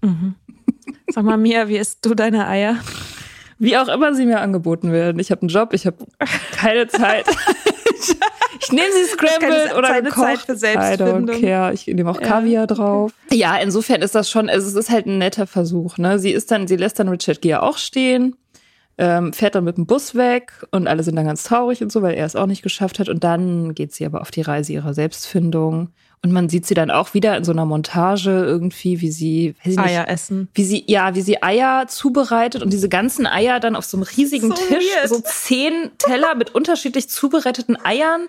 Mhm. Sag mal, Mia, wie isst du deine Eier? Wie auch immer sie mir angeboten werden. Ich habe einen Job, ich habe keine Zeit. ich, nehme sie scrambled oder keine gekocht. Zeit für Selbstfindung. I don't care. Ich nehme auch ja. Kaviar drauf. Ja, insofern ist das schon, also es ist halt ein netter Versuch. Ne? Sie ist dann, sie lässt dann Richard Gere auch stehen ähm, fährt dann mit dem Bus weg und alle sind dann ganz traurig und so, weil er es auch nicht geschafft hat. Und dann geht sie aber auf die Reise ihrer Selbstfindung. Und man sieht sie dann auch wieder in so einer Montage irgendwie, wie sie nicht, Eier essen. Wie sie, ja, wie sie Eier zubereitet und diese ganzen Eier dann auf so einem riesigen so Tisch, weird. so zehn Teller mit unterschiedlich zubereiteten Eiern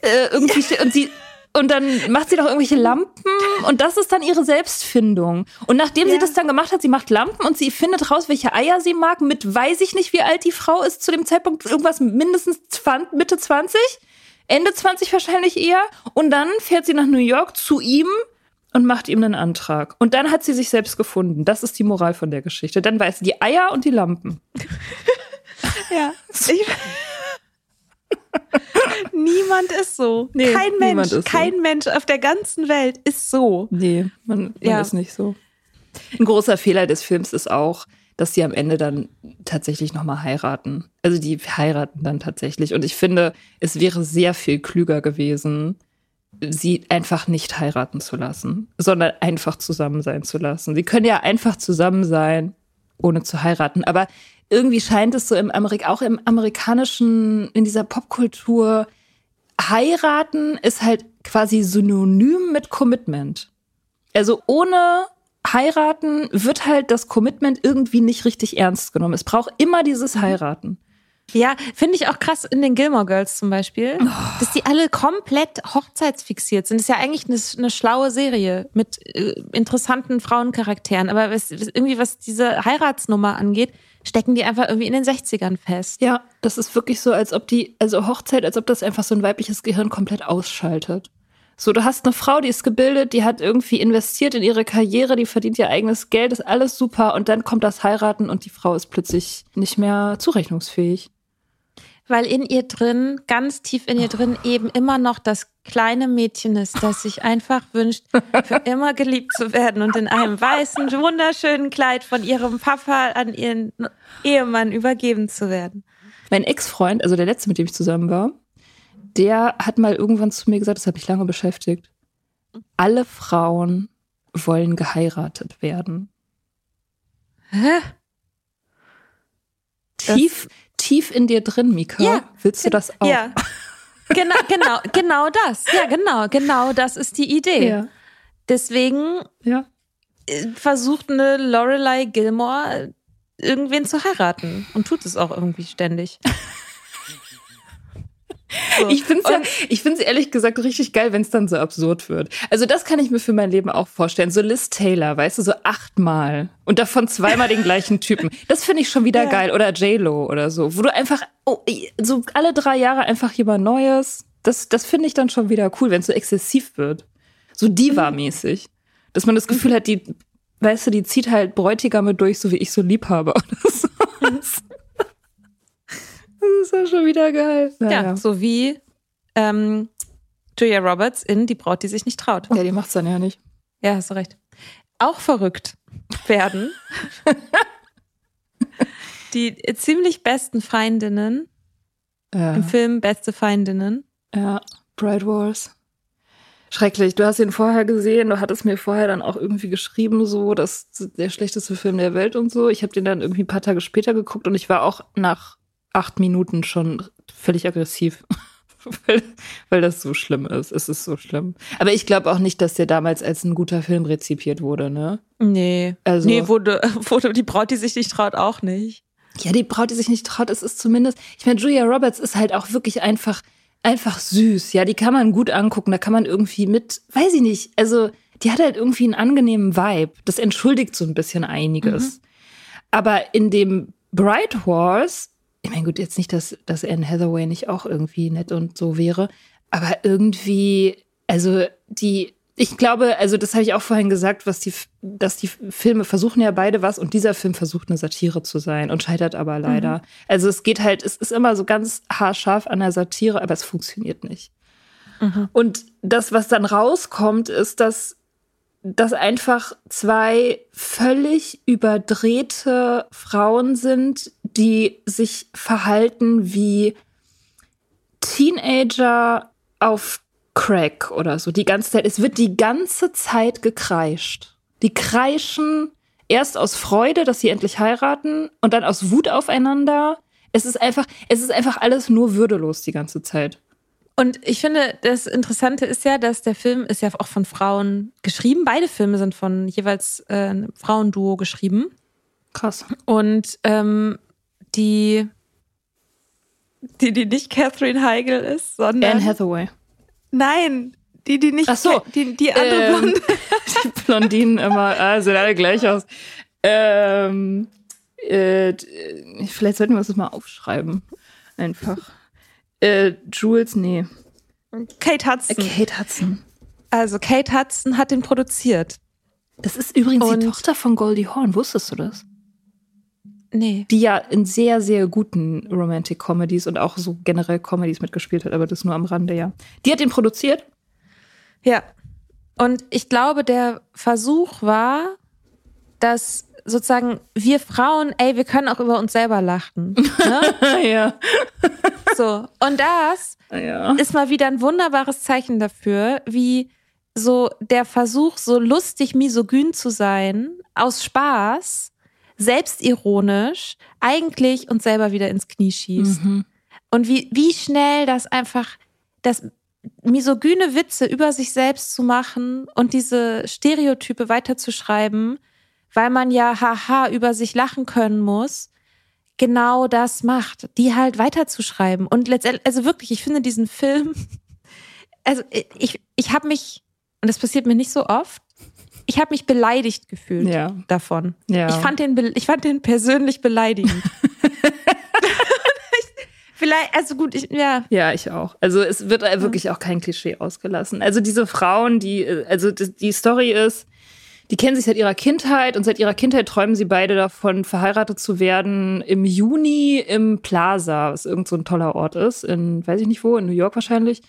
äh, irgendwie ja. und sie und dann macht sie doch irgendwelche Lampen und das ist dann ihre Selbstfindung. Und nachdem ja. sie das dann gemacht hat, sie macht Lampen und sie findet raus, welche Eier sie mag, mit weiß ich nicht, wie alt die Frau ist zu dem Zeitpunkt, irgendwas mindestens 20, Mitte 20, Ende 20 wahrscheinlich eher. Und dann fährt sie nach New York zu ihm und macht ihm einen Antrag. Und dann hat sie sich selbst gefunden. Das ist die Moral von der Geschichte. Dann weiß sie die Eier und die Lampen. ja. Ich Niemand ist so. Nee, kein Mensch, kein so. Mensch auf der ganzen Welt ist so. Nee, man, man ja. ist nicht so. Ein großer Fehler des Films ist auch, dass sie am Ende dann tatsächlich nochmal heiraten. Also die heiraten dann tatsächlich. Und ich finde, es wäre sehr viel klüger gewesen, sie einfach nicht heiraten zu lassen, sondern einfach zusammen sein zu lassen. Sie können ja einfach zusammen sein, ohne zu heiraten. Aber irgendwie scheint es so im Amerik auch im amerikanischen, in dieser Popkultur, heiraten ist halt quasi synonym mit Commitment. Also ohne heiraten wird halt das Commitment irgendwie nicht richtig ernst genommen. Es braucht immer dieses Heiraten. Ja, finde ich auch krass in den Gilmore Girls zum Beispiel, oh. dass die alle komplett hochzeitsfixiert sind. Das ist ja eigentlich eine, eine schlaue Serie mit äh, interessanten Frauencharakteren. Aber was, irgendwie, was diese Heiratsnummer angeht, stecken die einfach irgendwie in den 60ern fest. Ja, das ist wirklich so, als ob die, also Hochzeit, als ob das einfach so ein weibliches Gehirn komplett ausschaltet. So, du hast eine Frau, die ist gebildet, die hat irgendwie investiert in ihre Karriere, die verdient ihr eigenes Geld, ist alles super und dann kommt das Heiraten und die Frau ist plötzlich nicht mehr zurechnungsfähig weil in ihr drin, ganz tief in ihr drin, eben immer noch das kleine Mädchen ist, das sich einfach wünscht, für immer geliebt zu werden und in einem weißen, wunderschönen Kleid von ihrem Papa an ihren Ehemann übergeben zu werden. Mein Ex-Freund, also der letzte, mit dem ich zusammen war, der hat mal irgendwann zu mir gesagt, das hat mich lange beschäftigt. Alle Frauen wollen geheiratet werden. Hä? Tief, das tief in dir drin, Mika. Ja. Willst du das auch? Ja. Genau, genau, genau das. Ja, genau, genau das ist die Idee. Ja. Deswegen ja. Äh, versucht eine Lorelei Gilmore irgendwen zu heiraten und tut es auch irgendwie ständig. So. Ich finde es ja, ich finde es ehrlich gesagt richtig geil, wenn es dann so absurd wird. Also das kann ich mir für mein Leben auch vorstellen. So Liz Taylor, weißt du, so achtmal und davon zweimal den gleichen Typen. Das finde ich schon wieder ja. geil. Oder J Lo oder so, wo du einfach oh, so alle drei Jahre einfach jemand Neues. Das, das finde ich dann schon wieder cool, wenn es so exzessiv wird, so Diva-mäßig, dass man das Gefühl hat, die, weißt du, die zieht halt Bräutigame durch, so wie ich so Liebhaber oder so. Das ist ja schon wieder geil. Naja. Ja, so wie ähm, Julia Roberts in Die Braut, die sich nicht traut. Ja, die macht's dann ja nicht. Ja, hast du recht. Auch verrückt werden die ziemlich besten Feindinnen ja. im Film Beste Feindinnen. Ja, Bright Wars. Schrecklich. Du hast ihn vorher gesehen, du hattest mir vorher dann auch irgendwie geschrieben, so, das ist der schlechteste Film der Welt und so. Ich habe den dann irgendwie ein paar Tage später geguckt und ich war auch nach acht Minuten schon völlig aggressiv. weil, weil das so schlimm ist. Es ist so schlimm. Aber ich glaube auch nicht, dass der damals als ein guter Film rezipiert wurde, ne? Nee. Also, nee, wurde, wurde die Braut, die sich nicht traut, auch nicht. Ja, die Braut, die sich nicht traut, es ist zumindest, ich meine, Julia Roberts ist halt auch wirklich einfach, einfach süß. Ja, die kann man gut angucken, da kann man irgendwie mit, weiß ich nicht, also die hat halt irgendwie einen angenehmen Vibe. Das entschuldigt so ein bisschen einiges. Mhm. Aber in dem Bright Horse ich meine, gut, jetzt nicht, dass, dass Anne Hathaway nicht auch irgendwie nett und so wäre, aber irgendwie, also die, ich glaube, also das habe ich auch vorhin gesagt, was die, dass die Filme versuchen ja beide was und dieser Film versucht eine Satire zu sein und scheitert aber leider. Mhm. Also es geht halt, es ist immer so ganz haarscharf an der Satire, aber es funktioniert nicht. Mhm. Und das, was dann rauskommt, ist, dass das einfach zwei völlig überdrehte Frauen sind, die sich verhalten wie Teenager auf Crack oder so. Die ganze Zeit. Es wird die ganze Zeit gekreischt. Die kreischen erst aus Freude, dass sie endlich heiraten und dann aus Wut aufeinander. Es ist einfach, es ist einfach alles nur würdelos die ganze Zeit. Und ich finde, das Interessante ist ja, dass der Film ist ja auch von Frauen geschrieben. Beide Filme sind von jeweils äh, einem Frauenduo geschrieben. Krass. Und ähm, die, die, die nicht Catherine Heigl ist, sondern. Anne Hathaway. Nein, die, die nicht. Ach so. Die, die andere ähm, Blonde. Die Blondinen immer, ah, sehen alle gleich aus. Ähm, äh, vielleicht sollten wir das mal aufschreiben. Einfach. Äh, Jules, nee. Kate Hudson. Äh, Kate Hudson. Also Kate Hudson hat den produziert. Das ist übrigens Und die Tochter von Goldie Hawn. Wusstest du das? Nee. Die ja in sehr, sehr guten Romantic Comedies und auch so generell Comedies mitgespielt hat, aber das nur am Rande, ja. Die hat den produziert? Ja. Und ich glaube, der Versuch war, dass sozusagen wir Frauen, ey, wir können auch über uns selber lachen. Ne? ja. So. Und das ja. ist mal wieder ein wunderbares Zeichen dafür, wie so der Versuch, so lustig misogyn zu sein, aus Spaß, selbstironisch, eigentlich uns selber wieder ins Knie schießt. Mhm. Und wie, wie schnell das einfach, das misogyne Witze über sich selbst zu machen und diese Stereotype weiterzuschreiben, weil man ja haha über sich lachen können muss, genau das macht, die halt weiterzuschreiben. Und letztendlich, also wirklich, ich finde diesen Film, also ich, ich habe mich, und das passiert mir nicht so oft, ich habe mich beleidigt gefühlt ja. davon. Ja. Ich, fand den, ich fand den persönlich beleidigend. Vielleicht, also gut, ich, ja. Ja, ich auch. Also es wird wirklich auch kein Klischee ausgelassen. Also diese Frauen, die, also die Story ist, die kennen sich seit ihrer Kindheit und seit ihrer Kindheit träumen sie beide davon, verheiratet zu werden im Juni im Plaza, was irgend so ein toller Ort ist, in, weiß ich nicht wo, in New York wahrscheinlich.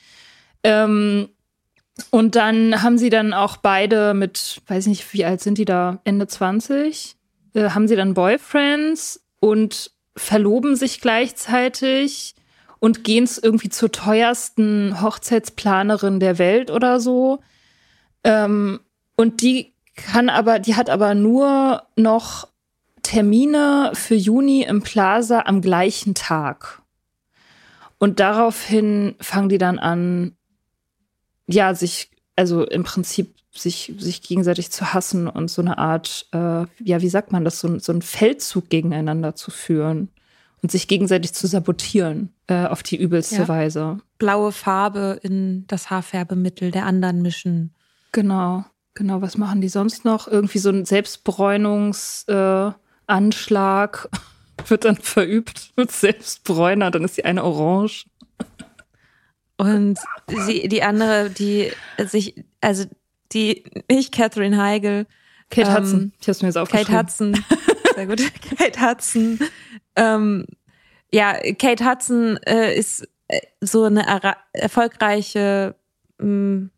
Ähm, und dann haben sie dann auch beide mit, weiß ich nicht, wie alt sind die da, Ende 20, äh, haben sie dann Boyfriends und verloben sich gleichzeitig und gehen irgendwie zur teuersten Hochzeitsplanerin der Welt oder so. Ähm, und die kann aber, die hat aber nur noch Termine für Juni im Plaza am gleichen Tag. Und daraufhin fangen die dann an, ja, sich, also im Prinzip sich, sich gegenseitig zu hassen und so eine Art, äh, ja, wie sagt man das, so, so einen Feldzug gegeneinander zu führen und sich gegenseitig zu sabotieren äh, auf die übelste ja. Weise. Blaue Farbe in das Haarfärbemittel der anderen mischen. Genau. Genau, was machen die sonst noch? Irgendwie so ein Selbstbräunungsanschlag äh, wird dann verübt mit Selbstbräuner, dann ist die eine orange. Und sie, die andere, die sich, also die, nicht Catherine Heigl. Kate ähm, Hudson, ich hab's mir jetzt aufgeschrieben. Kate Hudson, sehr gut. Kate Hudson. Ähm, ja, Kate Hudson äh, ist äh, so eine erfolgreiche ähm,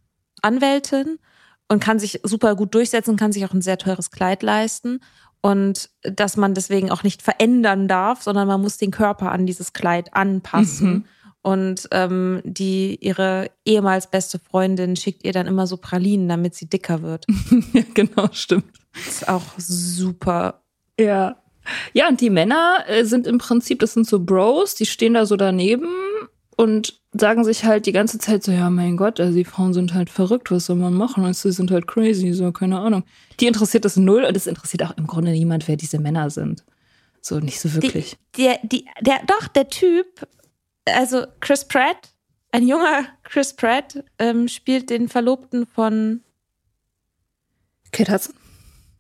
Anwältin und kann sich super gut durchsetzen, kann sich auch ein sehr teures Kleid leisten und dass man deswegen auch nicht verändern darf, sondern man muss den Körper an dieses Kleid anpassen. Mhm. Und ähm, die ihre ehemals beste Freundin schickt ihr dann immer so Pralinen, damit sie dicker wird. ja, genau, stimmt. ist auch super. Ja. Ja, und die Männer äh, sind im Prinzip, das sind so Bros, die stehen da so daneben und sagen sich halt die ganze Zeit so, ja, mein Gott, also die Frauen sind halt verrückt, was soll man machen? Also, sie sind halt crazy, so, keine Ahnung. Die interessiert das null und es interessiert auch im Grunde niemand, wer diese Männer sind. So, nicht so wirklich. Die, der, die, der, doch, der Typ, also Chris Pratt, ein junger Chris Pratt, ähm, spielt den Verlobten von Kate Hudson.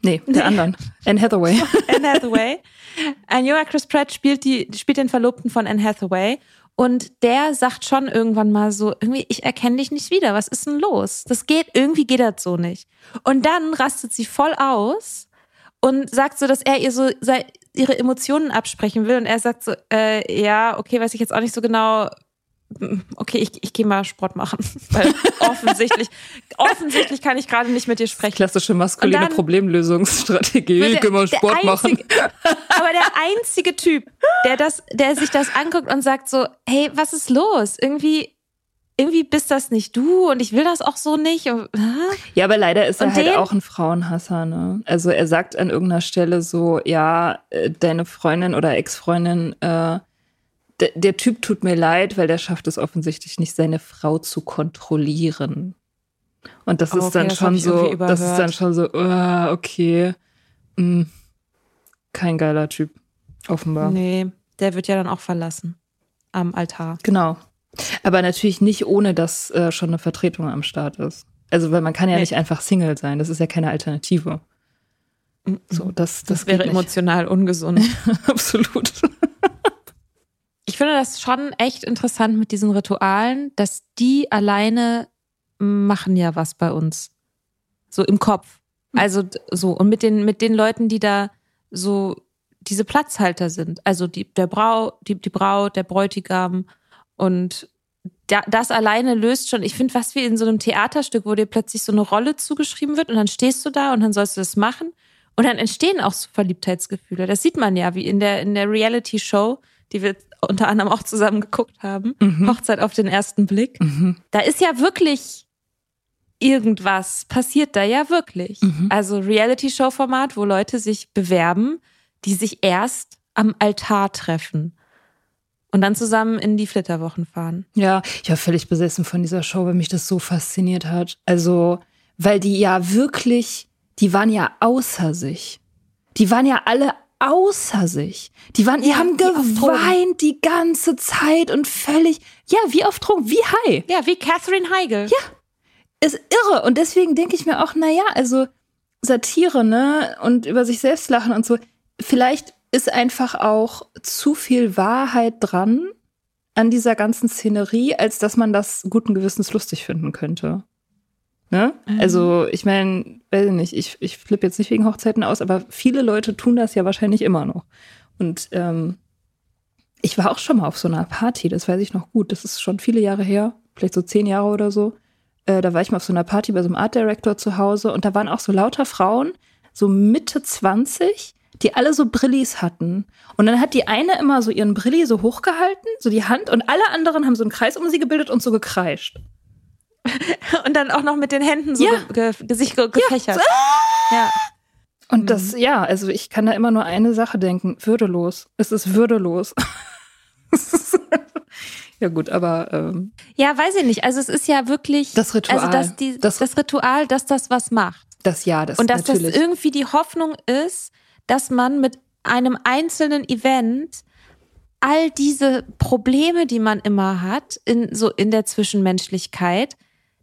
Nee, der nee. anderen. Anne Hathaway. Anne Hathaway. Ein junger Chris Pratt spielt, die, spielt den Verlobten von Anne Hathaway und der sagt schon irgendwann mal so, irgendwie, ich erkenne dich nicht wieder. Was ist denn los? Das geht, irgendwie geht das so nicht. Und dann rastet sie voll aus und sagt so, dass er ihr so ihre Emotionen absprechen will. Und er sagt so, äh, ja, okay, weiß ich jetzt auch nicht so genau, okay, ich, ich gehe mal Sport machen. Weil offensichtlich, offensichtlich kann ich gerade nicht mit dir sprechen. Klassische maskuline Problemlösungsstrategie, ich gehe mal Sport einzige, machen. Aber der einzige Typ, der das, der sich das anguckt und sagt so, hey, was ist los? Irgendwie, irgendwie bist das nicht du und ich will das auch so nicht. Ja, aber leider ist und er halt auch ein Frauenhasser, ne? Also er sagt an irgendeiner Stelle so, ja, äh, deine Freundin oder Ex-Freundin, äh, der Typ tut mir leid, weil der schafft es offensichtlich nicht, seine Frau zu kontrollieren. Und das oh, okay, ist dann das schon so, das ist dann schon so, uh, okay, mm, kein geiler Typ, offenbar. Nee, der wird ja dann auch verlassen am Altar. Genau. Aber natürlich nicht, ohne dass äh, schon eine Vertretung am Start ist. Also, weil man kann ja nee. nicht einfach Single sein. Das ist ja keine Alternative. So, das, das, das wäre emotional ungesund. Absolut. Ich finde das schon echt interessant mit diesen Ritualen, dass die alleine machen ja was bei uns. So im Kopf. Also so. Und mit den, mit den Leuten, die da so diese Platzhalter sind. Also die, der Brau, die, die Braut, der Bräutigam und da, das alleine löst schon, ich finde, was wie in so einem Theaterstück, wo dir plötzlich so eine Rolle zugeschrieben wird und dann stehst du da und dann sollst du das machen und dann entstehen auch so Verliebtheitsgefühle. Das sieht man ja, wie in der, in der Reality-Show, die wir unter anderem auch zusammen geguckt haben, mhm. Hochzeit auf den ersten Blick. Mhm. Da ist ja wirklich irgendwas, passiert da ja wirklich. Mhm. Also Reality-Show-Format, wo Leute sich bewerben, die sich erst am Altar treffen und dann zusammen in die Flitterwochen fahren. Ja, ich war völlig besessen von dieser Show, weil mich das so fasziniert hat. Also, weil die ja wirklich, die waren ja außer sich. Die waren ja alle außer sich. Die waren, die ja, haben geweint die ganze Zeit und völlig, ja, wie auf Drogen, wie high. Ja, wie Catherine Heigl. Ja, ist irre. Und deswegen denke ich mir auch, na ja, also Satire, ne, und über sich selbst lachen und so. Vielleicht ist einfach auch zu viel Wahrheit dran an dieser ganzen Szenerie, als dass man das guten Gewissens lustig finden könnte. Ne? Mhm. Also, ich meine, weiß ich nicht, ich, ich flippe jetzt nicht wegen Hochzeiten aus, aber viele Leute tun das ja wahrscheinlich immer noch. Und ähm, ich war auch schon mal auf so einer Party, das weiß ich noch gut. Das ist schon viele Jahre her, vielleicht so zehn Jahre oder so. Äh, da war ich mal auf so einer Party bei so einem Art Director zu Hause und da waren auch so lauter Frauen, so Mitte 20, die alle so Brillis hatten. Und dann hat die eine immer so ihren Brilli so hochgehalten, so die Hand, und alle anderen haben so einen Kreis um sie gebildet und so gekreischt. und dann auch noch mit den Händen so ja. ge ge sich ge gefächert. Ja. ja. Und das, mhm. ja, also ich kann da immer nur eine Sache denken: würdelos. Es ist würdelos. ja, gut, aber. Ähm, ja, weiß ich nicht. Also, es ist ja wirklich. Das Ritual. Also, dass die, das, das Ritual, dass das was macht. Das ja, das Und dass natürlich. das irgendwie die Hoffnung ist, dass man mit einem einzelnen Event all diese Probleme, die man immer hat, in, so in der Zwischenmenschlichkeit,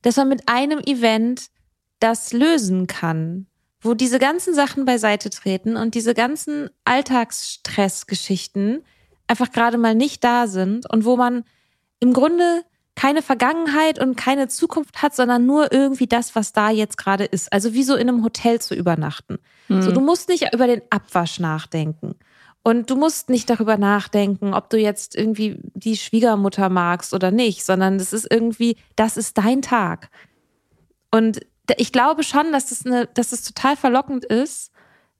dass man mit einem Event das lösen kann, wo diese ganzen Sachen beiseite treten und diese ganzen Alltagsstressgeschichten einfach gerade mal nicht da sind und wo man im Grunde keine Vergangenheit und keine Zukunft hat, sondern nur irgendwie das, was da jetzt gerade ist. Also wie so in einem Hotel zu übernachten. Mhm. So, du musst nicht über den Abwasch nachdenken. Und du musst nicht darüber nachdenken, ob du jetzt irgendwie die Schwiegermutter magst oder nicht, sondern das ist irgendwie, das ist dein Tag. Und ich glaube schon, dass es, eine, dass es total verlockend ist,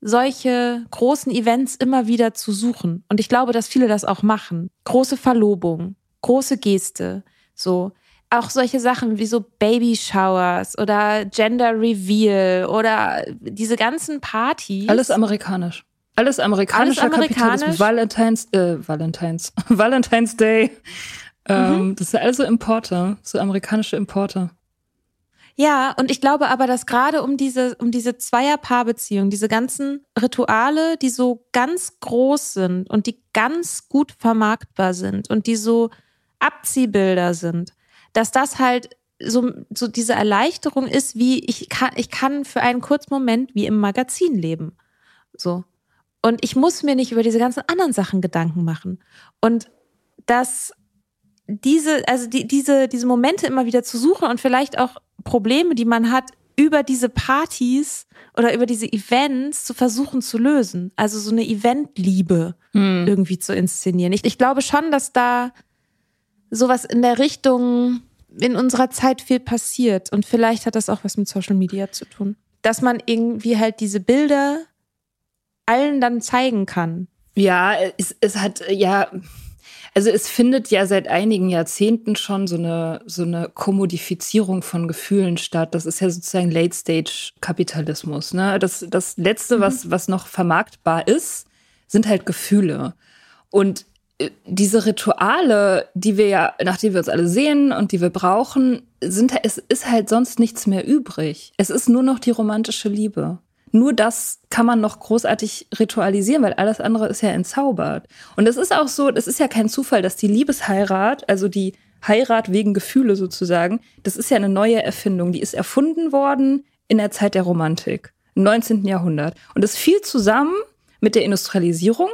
solche großen Events immer wieder zu suchen. Und ich glaube, dass viele das auch machen. Große Verlobung, große Geste, so. Auch solche Sachen wie so Baby Showers oder Gender Reveal oder diese ganzen Partys. Alles amerikanisch. Alles amerikanischer Alles amerikanisch. Valentines, äh, Valentines, Valentine's Day. Ähm, mhm. Das sind alles so Importe, so amerikanische Importe. Ja, und ich glaube aber, dass gerade um diese, um diese Zweierpaarbeziehung, diese ganzen Rituale, die so ganz groß sind und die ganz gut vermarktbar sind und die so Abziehbilder sind, dass das halt so, so diese Erleichterung ist, wie ich kann, ich kann für einen kurzen Moment wie im Magazin leben. So. Und ich muss mir nicht über diese ganzen anderen Sachen Gedanken machen. Und dass diese, also die, diese, diese Momente immer wieder zu suchen und vielleicht auch Probleme, die man hat, über diese Partys oder über diese Events zu versuchen zu lösen. Also so eine Eventliebe hm. irgendwie zu inszenieren. Ich, ich glaube schon, dass da sowas in der Richtung in unserer Zeit viel passiert. Und vielleicht hat das auch was mit Social Media zu tun. Dass man irgendwie halt diese Bilder allen dann zeigen kann. Ja, es, es hat, ja, Also es findet ja seit einigen Jahrzehnten schon so eine, so eine Kommodifizierung von Gefühlen statt. Das ist ja sozusagen Late-Stage-Kapitalismus. Ne? Das, das Letzte, mhm. was, was noch vermarktbar ist, sind halt Gefühle. Und äh, diese Rituale, die wir ja, nachdem wir uns alle sehen und die wir brauchen, sind, es ist halt sonst nichts mehr übrig. Es ist nur noch die romantische Liebe. Nur das kann man noch großartig ritualisieren, weil alles andere ist ja entzaubert. Und es ist auch so, es ist ja kein Zufall, dass die Liebesheirat, also die Heirat wegen Gefühle sozusagen, das ist ja eine neue Erfindung. Die ist erfunden worden in der Zeit der Romantik, im 19. Jahrhundert. Und es fiel zusammen mit der Industrialisierung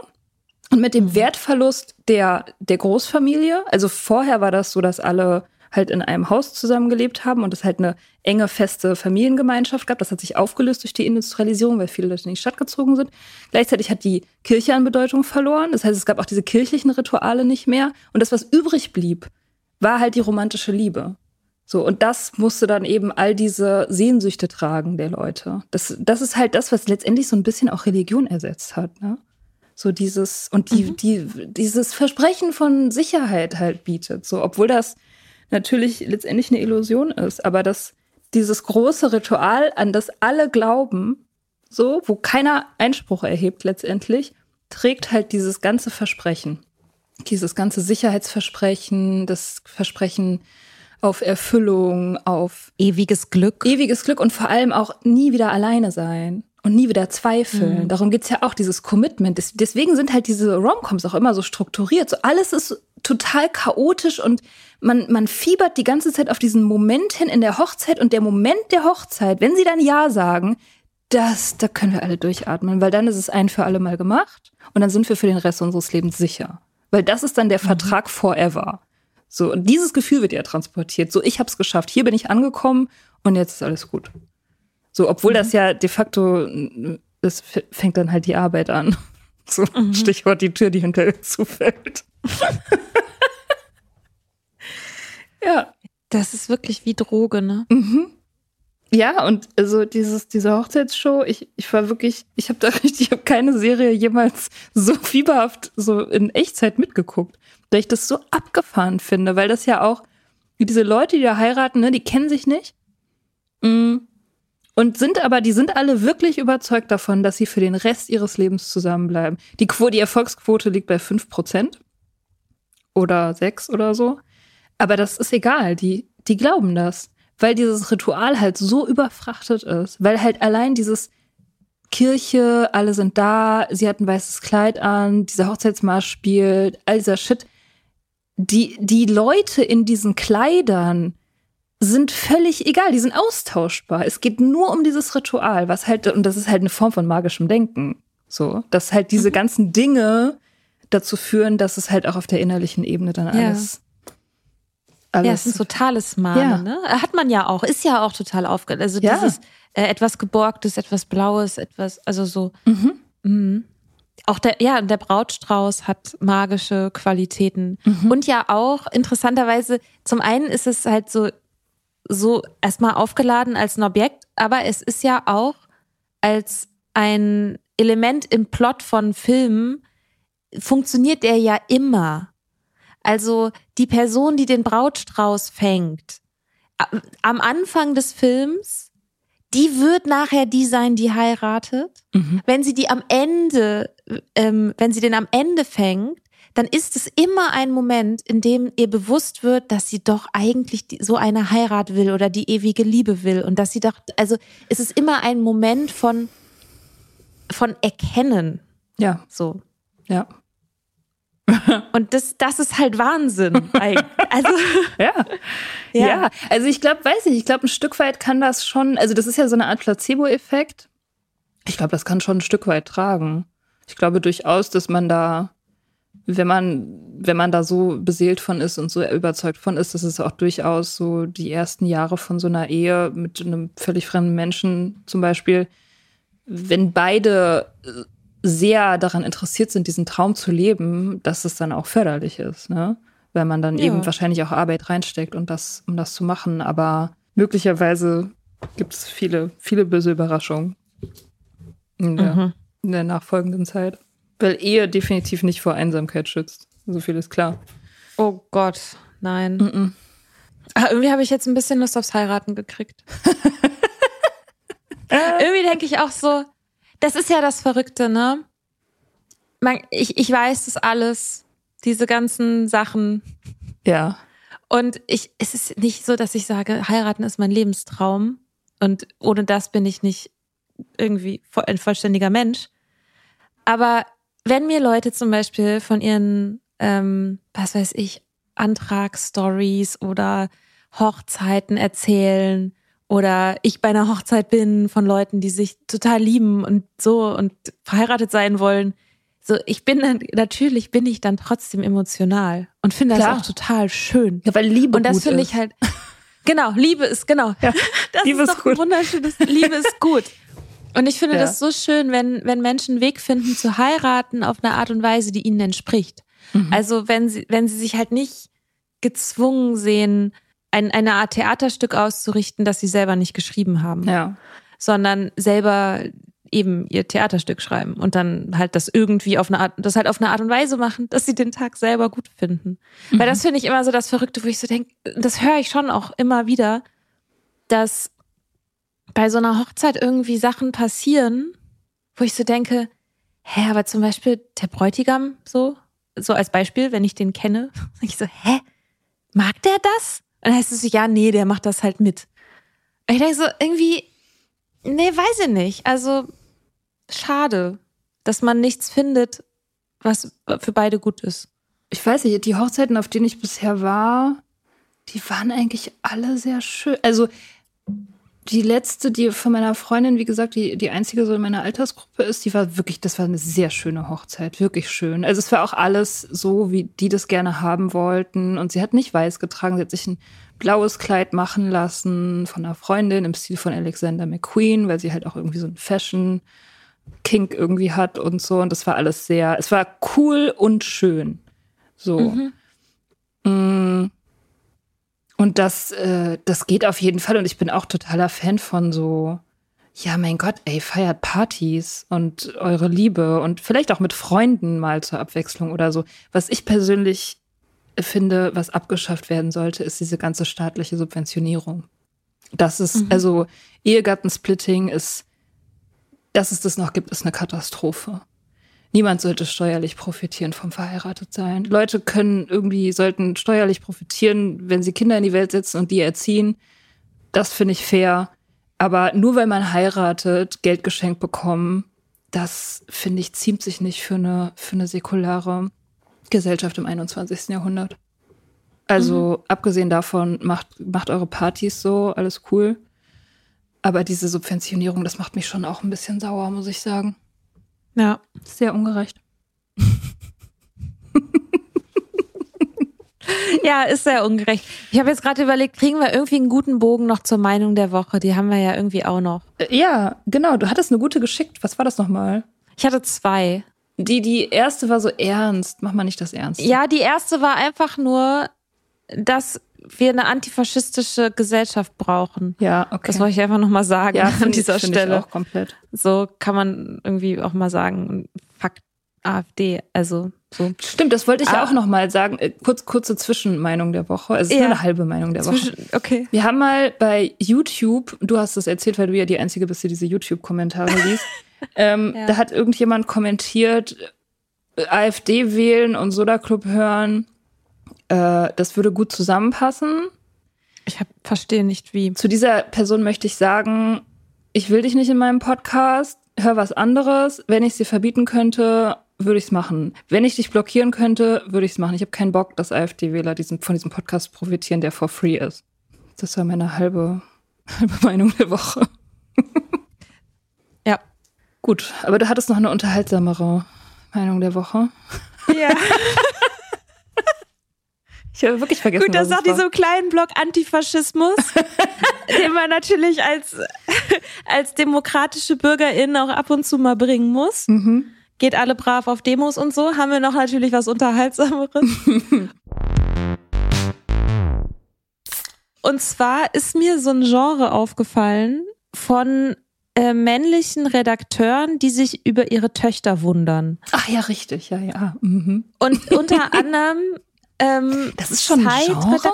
und mit dem Wertverlust der, der Großfamilie. Also vorher war das so, dass alle halt in einem Haus zusammengelebt haben und es halt eine enge, feste Familiengemeinschaft gab. Das hat sich aufgelöst durch die Industrialisierung, weil viele Leute in die Stadt gezogen sind. Gleichzeitig hat die Kirche an Bedeutung verloren. Das heißt, es gab auch diese kirchlichen Rituale nicht mehr. Und das, was übrig blieb, war halt die romantische Liebe. So, und das musste dann eben all diese Sehnsüchte tragen der Leute. Das, das ist halt das, was letztendlich so ein bisschen auch Religion ersetzt hat, ne? So dieses, und die, mhm. die, dieses Versprechen von Sicherheit halt bietet. So, obwohl das natürlich letztendlich eine Illusion ist, aber dass dieses große Ritual, an das alle glauben, so, wo keiner Einspruch erhebt letztendlich, trägt halt dieses ganze Versprechen. Dieses ganze Sicherheitsversprechen, das Versprechen auf Erfüllung, auf ewiges Glück. Ewiges Glück und vor allem auch nie wieder alleine sein und nie wieder zweifeln. Mhm. Darum geht's ja auch, dieses Commitment. Deswegen sind halt diese Romcoms auch immer so strukturiert. So alles ist total chaotisch und man, man fiebert die ganze Zeit auf diesen Moment hin in der Hochzeit und der Moment der Hochzeit, wenn sie dann Ja sagen, das, da können wir alle durchatmen, weil dann ist es ein für alle Mal gemacht und dann sind wir für den Rest unseres Lebens sicher. Weil das ist dann der mhm. Vertrag forever. So, und dieses Gefühl wird ja transportiert. So, ich hab's geschafft, hier bin ich angekommen und jetzt ist alles gut. So, obwohl mhm. das ja de facto, es fängt dann halt die Arbeit an. So, mhm. Stichwort die Tür, die hinter zufällt. ja. Das ist wirklich wie Droge, ne? Mhm. Ja, und also dieses, diese Hochzeitsshow, ich, ich war wirklich, ich habe da richtig, ich habe keine Serie jemals so fieberhaft so in Echtzeit mitgeguckt, weil ich das so abgefahren finde, weil das ja auch, diese Leute, die da heiraten, ne, die kennen sich nicht. Mm. Und sind aber, die sind alle wirklich überzeugt davon, dass sie für den Rest ihres Lebens zusammenbleiben. Die, Quote, die Erfolgsquote liegt bei fünf Prozent oder sechs oder so. Aber das ist egal, die, die glauben das, weil dieses Ritual halt so überfrachtet ist, weil halt allein dieses Kirche, alle sind da, sie hat ein weißes Kleid an, dieser Hochzeitsmarsch spielt, all dieser Shit. Die, die Leute in diesen Kleidern sind völlig egal, die sind austauschbar. Es geht nur um dieses Ritual, was halt, und das ist halt eine Form von magischem Denken. So, dass halt diese mhm. ganzen Dinge dazu führen, dass es halt auch auf der innerlichen Ebene dann alles. Ja, alles ja es sind so Talismane, ja. ne? Hat man ja auch, ist ja auch total aufge... Also ja. dieses äh, etwas Geborgtes, etwas Blaues, etwas, also so. Mhm. Mhm. Auch der, ja, der Brautstrauß hat magische Qualitäten. Mhm. Und ja auch, interessanterweise, zum einen ist es halt so, so erstmal aufgeladen als ein Objekt, aber es ist ja auch als ein Element im Plot von Filmen funktioniert der ja immer. Also die Person, die den Brautstrauß fängt, am Anfang des Films, die wird nachher die sein, die heiratet. Mhm. Wenn sie die am Ende, ähm, wenn sie den am Ende fängt, dann ist es immer ein Moment, in dem ihr bewusst wird, dass sie doch eigentlich so eine Heirat will oder die ewige Liebe will und dass sie doch, also es ist immer ein Moment von, von Erkennen. Ja. So. Ja. Und das, das ist halt Wahnsinn. Also ja. ja. ja, also ich glaube, weiß nicht, ich glaube, ein Stück weit kann das schon, also das ist ja so eine Art Placebo-Effekt. Ich glaube, das kann schon ein Stück weit tragen. Ich glaube durchaus, dass man da, wenn man, wenn man da so beseelt von ist und so überzeugt von ist, dass es auch durchaus so die ersten Jahre von so einer Ehe mit einem völlig fremden Menschen zum Beispiel, wenn beide sehr daran interessiert sind, diesen Traum zu leben, dass es dann auch förderlich ist, ne? Weil man dann ja. eben wahrscheinlich auch Arbeit reinsteckt, um das, um das zu machen. Aber möglicherweise gibt es viele, viele böse Überraschungen in der, mhm. in der nachfolgenden Zeit. Weil Ehe definitiv nicht vor Einsamkeit schützt. So viel ist klar. Oh Gott, nein. Mm -mm. Ach, irgendwie habe ich jetzt ein bisschen Lust aufs Heiraten gekriegt. irgendwie denke ich auch so, das ist ja das Verrückte, ne? Man, ich, ich weiß das alles, diese ganzen Sachen. Ja. Und ich, es ist nicht so, dass ich sage, heiraten ist mein Lebenstraum. Und ohne das bin ich nicht irgendwie ein vollständiger Mensch. Aber wenn mir Leute zum Beispiel von ihren, ähm, was weiß ich, Antragsstories oder Hochzeiten erzählen oder ich bei einer Hochzeit bin von Leuten, die sich total lieben und so und verheiratet sein wollen. So, ich bin dann, natürlich bin ich dann trotzdem emotional und finde das auch total schön. Ja, weil Liebe Und das finde ich halt, genau, Liebe ist, genau. Ja, das Liebe ist doch ist gut. wunderschönes, Liebe ist gut. Und ich finde ja. das so schön, wenn, wenn Menschen einen Weg finden zu heiraten auf eine Art und Weise, die ihnen entspricht. Mhm. Also wenn sie, wenn sie sich halt nicht gezwungen sehen, ein, eine Art Theaterstück auszurichten, das sie selber nicht geschrieben haben. Ja. Sondern selber eben ihr Theaterstück schreiben und dann halt das irgendwie auf eine Art, das halt auf eine Art und Weise machen, dass sie den Tag selber gut finden. Mhm. Weil das finde ich immer so das Verrückte, wo ich so denke, das höre ich schon auch immer wieder, dass bei so einer Hochzeit irgendwie Sachen passieren, wo ich so denke, hä, aber zum Beispiel der Bräutigam so, so als Beispiel, wenn ich den kenne, ich so, hä, mag der das? Und dann heißt es so, ja, nee, der macht das halt mit. Und ich denke so, irgendwie, nee, weiß ich nicht. Also, schade, dass man nichts findet, was für beide gut ist. Ich weiß nicht, die Hochzeiten, auf denen ich bisher war, die waren eigentlich alle sehr schön. Also, die letzte, die von meiner Freundin, wie gesagt, die, die einzige so in meiner Altersgruppe ist, die war wirklich, das war eine sehr schöne Hochzeit, wirklich schön. Also es war auch alles so, wie die das gerne haben wollten. Und sie hat nicht weiß getragen, sie hat sich ein blaues Kleid machen lassen von einer Freundin im Stil von Alexander McQueen, weil sie halt auch irgendwie so ein Fashion Kink irgendwie hat und so. Und das war alles sehr, es war cool und schön. So. Mhm. Mm. Und das, äh, das geht auf jeden Fall. Und ich bin auch totaler Fan von so, ja, mein Gott, ey, feiert Partys und eure Liebe und vielleicht auch mit Freunden mal zur Abwechslung oder so. Was ich persönlich finde, was abgeschafft werden sollte, ist diese ganze staatliche Subventionierung. Das ist, mhm. also Ehegattensplitting ist, dass es das noch gibt, ist eine Katastrophe. Niemand sollte steuerlich profitieren vom Verheiratetsein. Leute können irgendwie, sollten steuerlich profitieren, wenn sie Kinder in die Welt setzen und die erziehen. Das finde ich fair. Aber nur weil man heiratet, Geld geschenkt bekommen, das finde ich ziemt sich nicht für eine, für eine säkulare Gesellschaft im 21. Jahrhundert. Also mhm. abgesehen davon, macht, macht eure Partys so, alles cool. Aber diese Subventionierung, das macht mich schon auch ein bisschen sauer, muss ich sagen. Ja. Sehr ungerecht. ja, ist sehr ungerecht. Ich habe jetzt gerade überlegt, kriegen wir irgendwie einen guten Bogen noch zur Meinung der Woche? Die haben wir ja irgendwie auch noch. Äh, ja, genau. Du hattest eine gute geschickt. Was war das nochmal? Ich hatte zwei. Die, die erste war so ernst. Mach mal nicht das ernst. Ja, die erste war einfach nur, dass wir eine antifaschistische Gesellschaft brauchen. Ja, okay. Das wollte ich einfach nochmal sagen ja, an dieser ich, Stelle. Ich auch komplett. So kann man irgendwie auch mal sagen, Fakt AfD, also so. Stimmt, das wollte ich ah. auch nochmal sagen. Äh, kurz, kurze Zwischenmeinung der Woche. Es ist ja. nur eine halbe Meinung der Woche. okay. Wir haben mal bei YouTube, du hast das erzählt, weil du ja die Einzige bist, die diese YouTube-Kommentare liest. ähm, ja. Da hat irgendjemand kommentiert, äh, AfD wählen und Soda Club hören äh, das würde gut zusammenpassen. Ich verstehe nicht wie. Zu dieser Person möchte ich sagen, ich will dich nicht in meinem Podcast, hör was anderes. Wenn ich sie verbieten könnte, würde ich es machen. Wenn ich dich blockieren könnte, würde ich es machen. Ich habe keinen Bock, dass AfD-Wähler diesen, von diesem Podcast profitieren, der for free ist. Das war meine halbe, halbe Meinung der Woche. ja. Gut, aber du hattest noch eine unterhaltsamere Meinung der Woche. Ja. Ich habe wirklich vergessen. Gut, das ist auch diesem kleinen Block Antifaschismus, den man natürlich als, als demokratische BürgerInnen auch ab und zu mal bringen muss. Mhm. Geht alle brav auf Demos und so. Haben wir noch natürlich was Unterhaltsameres. und zwar ist mir so ein Genre aufgefallen von äh, männlichen Redakteuren, die sich über ihre Töchter wundern. Ach ja, richtig, ja, ja. Mhm. Und unter anderem ähm, das ist schon ein Genre?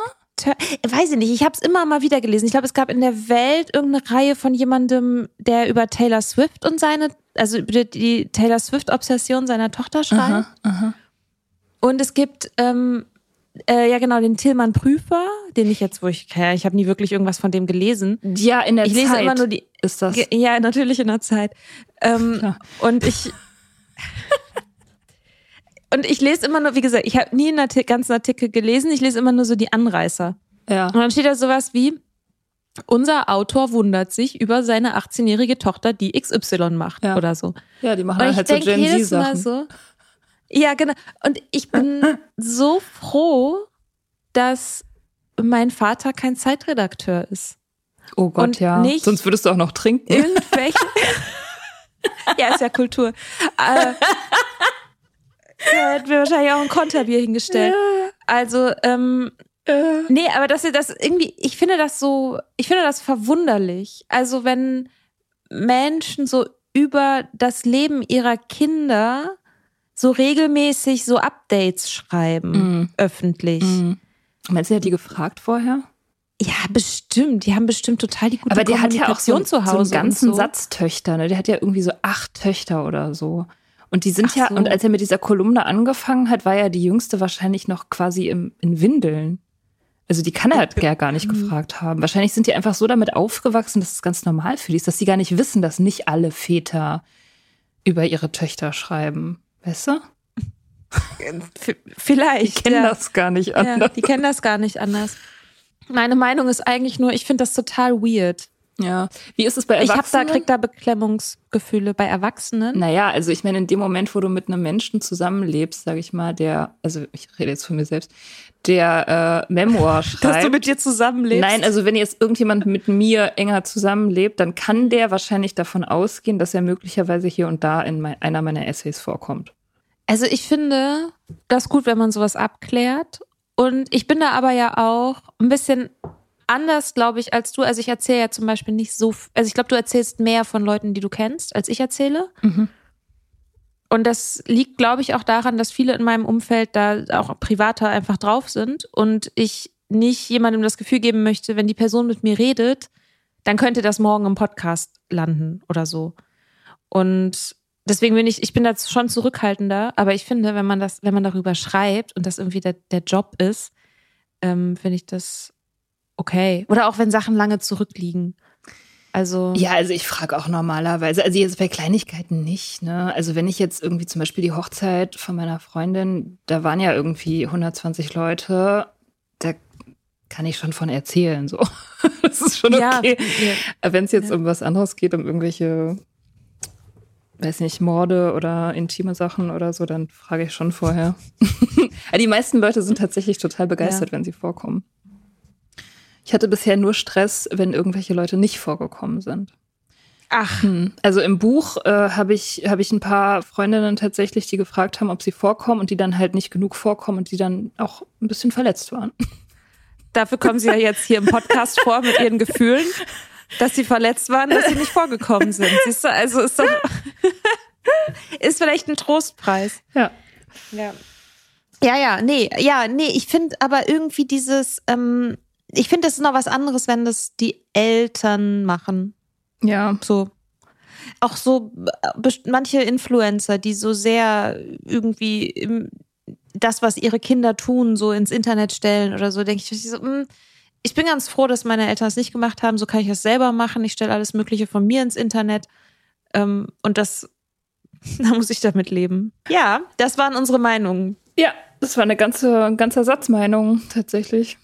Weiß ich nicht, ich habe es immer mal wieder gelesen. Ich glaube, es gab in der Welt irgendeine Reihe von jemandem, der über Taylor Swift und seine, also über die Taylor Swift-Obsession seiner Tochter schreibt. Aha, aha. Und es gibt ähm, äh, ja, genau, den Tillmann Prüfer, den ich jetzt, wo ich, ja, ich habe nie wirklich irgendwas von dem gelesen. Ja, in der ich Zeit. Ich lese immer nur die. Ist das? Ja, natürlich in der Zeit. Ähm, und ich. und ich lese immer nur, wie gesagt, ich habe nie einen Artikel, ganzen Artikel gelesen, ich lese immer nur so die Anreißer. Ja. Und dann steht da sowas wie, unser Autor wundert sich über seine 18-jährige Tochter, die XY macht ja. oder so. Ja, die machen halt so Gen Z-Sachen. So, ja, genau. Und ich bin so froh, dass mein Vater kein Zeitredakteur ist. Oh Gott, und ja. Nicht Sonst würdest du auch noch trinken. Irgendwelche. ja, ist ja Kultur. äh, da hätten wir wahrscheinlich auch ein Konterbier hingestellt. Also, ähm, äh. nee, aber dass ihr das irgendwie, ich finde das so, ich finde das verwunderlich. Also, wenn Menschen so über das Leben ihrer Kinder so regelmäßig so Updates schreiben, mm. öffentlich. Mm. Meinst du, hat die gefragt vorher? Ja, bestimmt. Die haben bestimmt total die gute Aber der hat ja auch so, zu Hause so einen ganzen so. Satz Töchter. Ne? Der hat ja irgendwie so acht Töchter oder so. Und die sind Ach ja, so. und als er mit dieser Kolumne angefangen hat, war ja die jüngste wahrscheinlich noch quasi im, in Windeln. Also die kann er halt gar, gar nicht mhm. gefragt haben. Wahrscheinlich sind die einfach so damit aufgewachsen, dass es ganz normal für die ist, dass sie gar nicht wissen, dass nicht alle Väter über ihre Töchter schreiben. Weißt du? Vielleicht. Die kennen ja. das gar nicht anders. Ja, die kennen das gar nicht anders. Meine Meinung ist eigentlich nur, ich finde das total weird. Ja. Wie ist es bei Erwachsenen? Ich habe da krieg da Beklemmungsgefühle bei Erwachsenen. Naja, also ich meine, in dem Moment, wo du mit einem Menschen zusammenlebst, sage ich mal, der, also ich rede jetzt von mir selbst, der äh, Memoir schreibt. Dass du mit dir zusammenlebst? Nein, also wenn jetzt irgendjemand mit mir enger zusammenlebt, dann kann der wahrscheinlich davon ausgehen, dass er möglicherweise hier und da in mein, einer meiner Essays vorkommt. Also ich finde das gut, wenn man sowas abklärt. Und ich bin da aber ja auch ein bisschen anders, glaube ich, als du. Also ich erzähle ja zum Beispiel nicht so, also ich glaube, du erzählst mehr von Leuten, die du kennst, als ich erzähle. Mhm. Und das liegt, glaube ich, auch daran, dass viele in meinem Umfeld da auch privater einfach drauf sind und ich nicht jemandem das Gefühl geben möchte, wenn die Person mit mir redet, dann könnte das morgen im Podcast landen oder so. Und deswegen bin ich, ich bin da schon zurückhaltender, aber ich finde, wenn man das, wenn man darüber schreibt und das irgendwie der, der Job ist, ähm, finde ich das okay. Oder auch wenn Sachen lange zurückliegen. Also ja, also ich frage auch normalerweise, also jetzt bei Kleinigkeiten nicht. Ne? Also wenn ich jetzt irgendwie zum Beispiel die Hochzeit von meiner Freundin, da waren ja irgendwie 120 Leute, da kann ich schon von erzählen. So, das ist schon okay. Ja, wenn es jetzt ja. um was anderes geht, um irgendwelche, weiß nicht, Morde oder intime Sachen oder so, dann frage ich schon vorher. die meisten Leute sind tatsächlich total begeistert, ja. wenn sie vorkommen. Ich hatte bisher nur Stress, wenn irgendwelche Leute nicht vorgekommen sind. Ach. Hm. Also im Buch äh, habe ich, hab ich ein paar Freundinnen tatsächlich, die gefragt haben, ob sie vorkommen und die dann halt nicht genug vorkommen und die dann auch ein bisschen verletzt waren. Dafür kommen sie ja jetzt hier im Podcast vor mit ihren Gefühlen, dass sie verletzt waren, dass sie nicht vorgekommen sind. Siehst du, also ist doch, ist vielleicht ein Trostpreis. Ja. Ja. Ja, ja, nee, ja, nee, ich finde aber irgendwie dieses, ähm, ich finde, das ist noch was anderes, wenn das die Eltern machen. Ja. So. Auch so manche Influencer, die so sehr irgendwie das, was ihre Kinder tun, so ins Internet stellen oder so, denke ich, so, hm, ich bin ganz froh, dass meine Eltern es nicht gemacht haben. So kann ich das selber machen. Ich stelle alles Mögliche von mir ins Internet. Ähm, und das, da muss ich damit leben. Ja, das waren unsere Meinungen. Ja, das war eine ganze, ein ganzer Satz Meinung tatsächlich.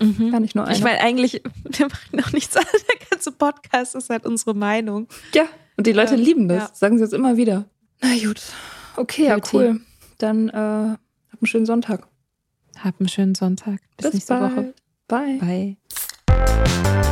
Mhm. Gar nicht nur eine. Ich meine, eigentlich, wir machen noch nichts an. Der ganze Podcast ist halt unsere Meinung. Ja, und die Leute ähm, lieben das. Ja. Sagen sie jetzt immer wieder. Na gut. Okay, ja, cool. Dann äh, hab einen schönen Sonntag. Hab einen schönen Sonntag. Bis, Bis nächste bald. Woche. Bye. Bye.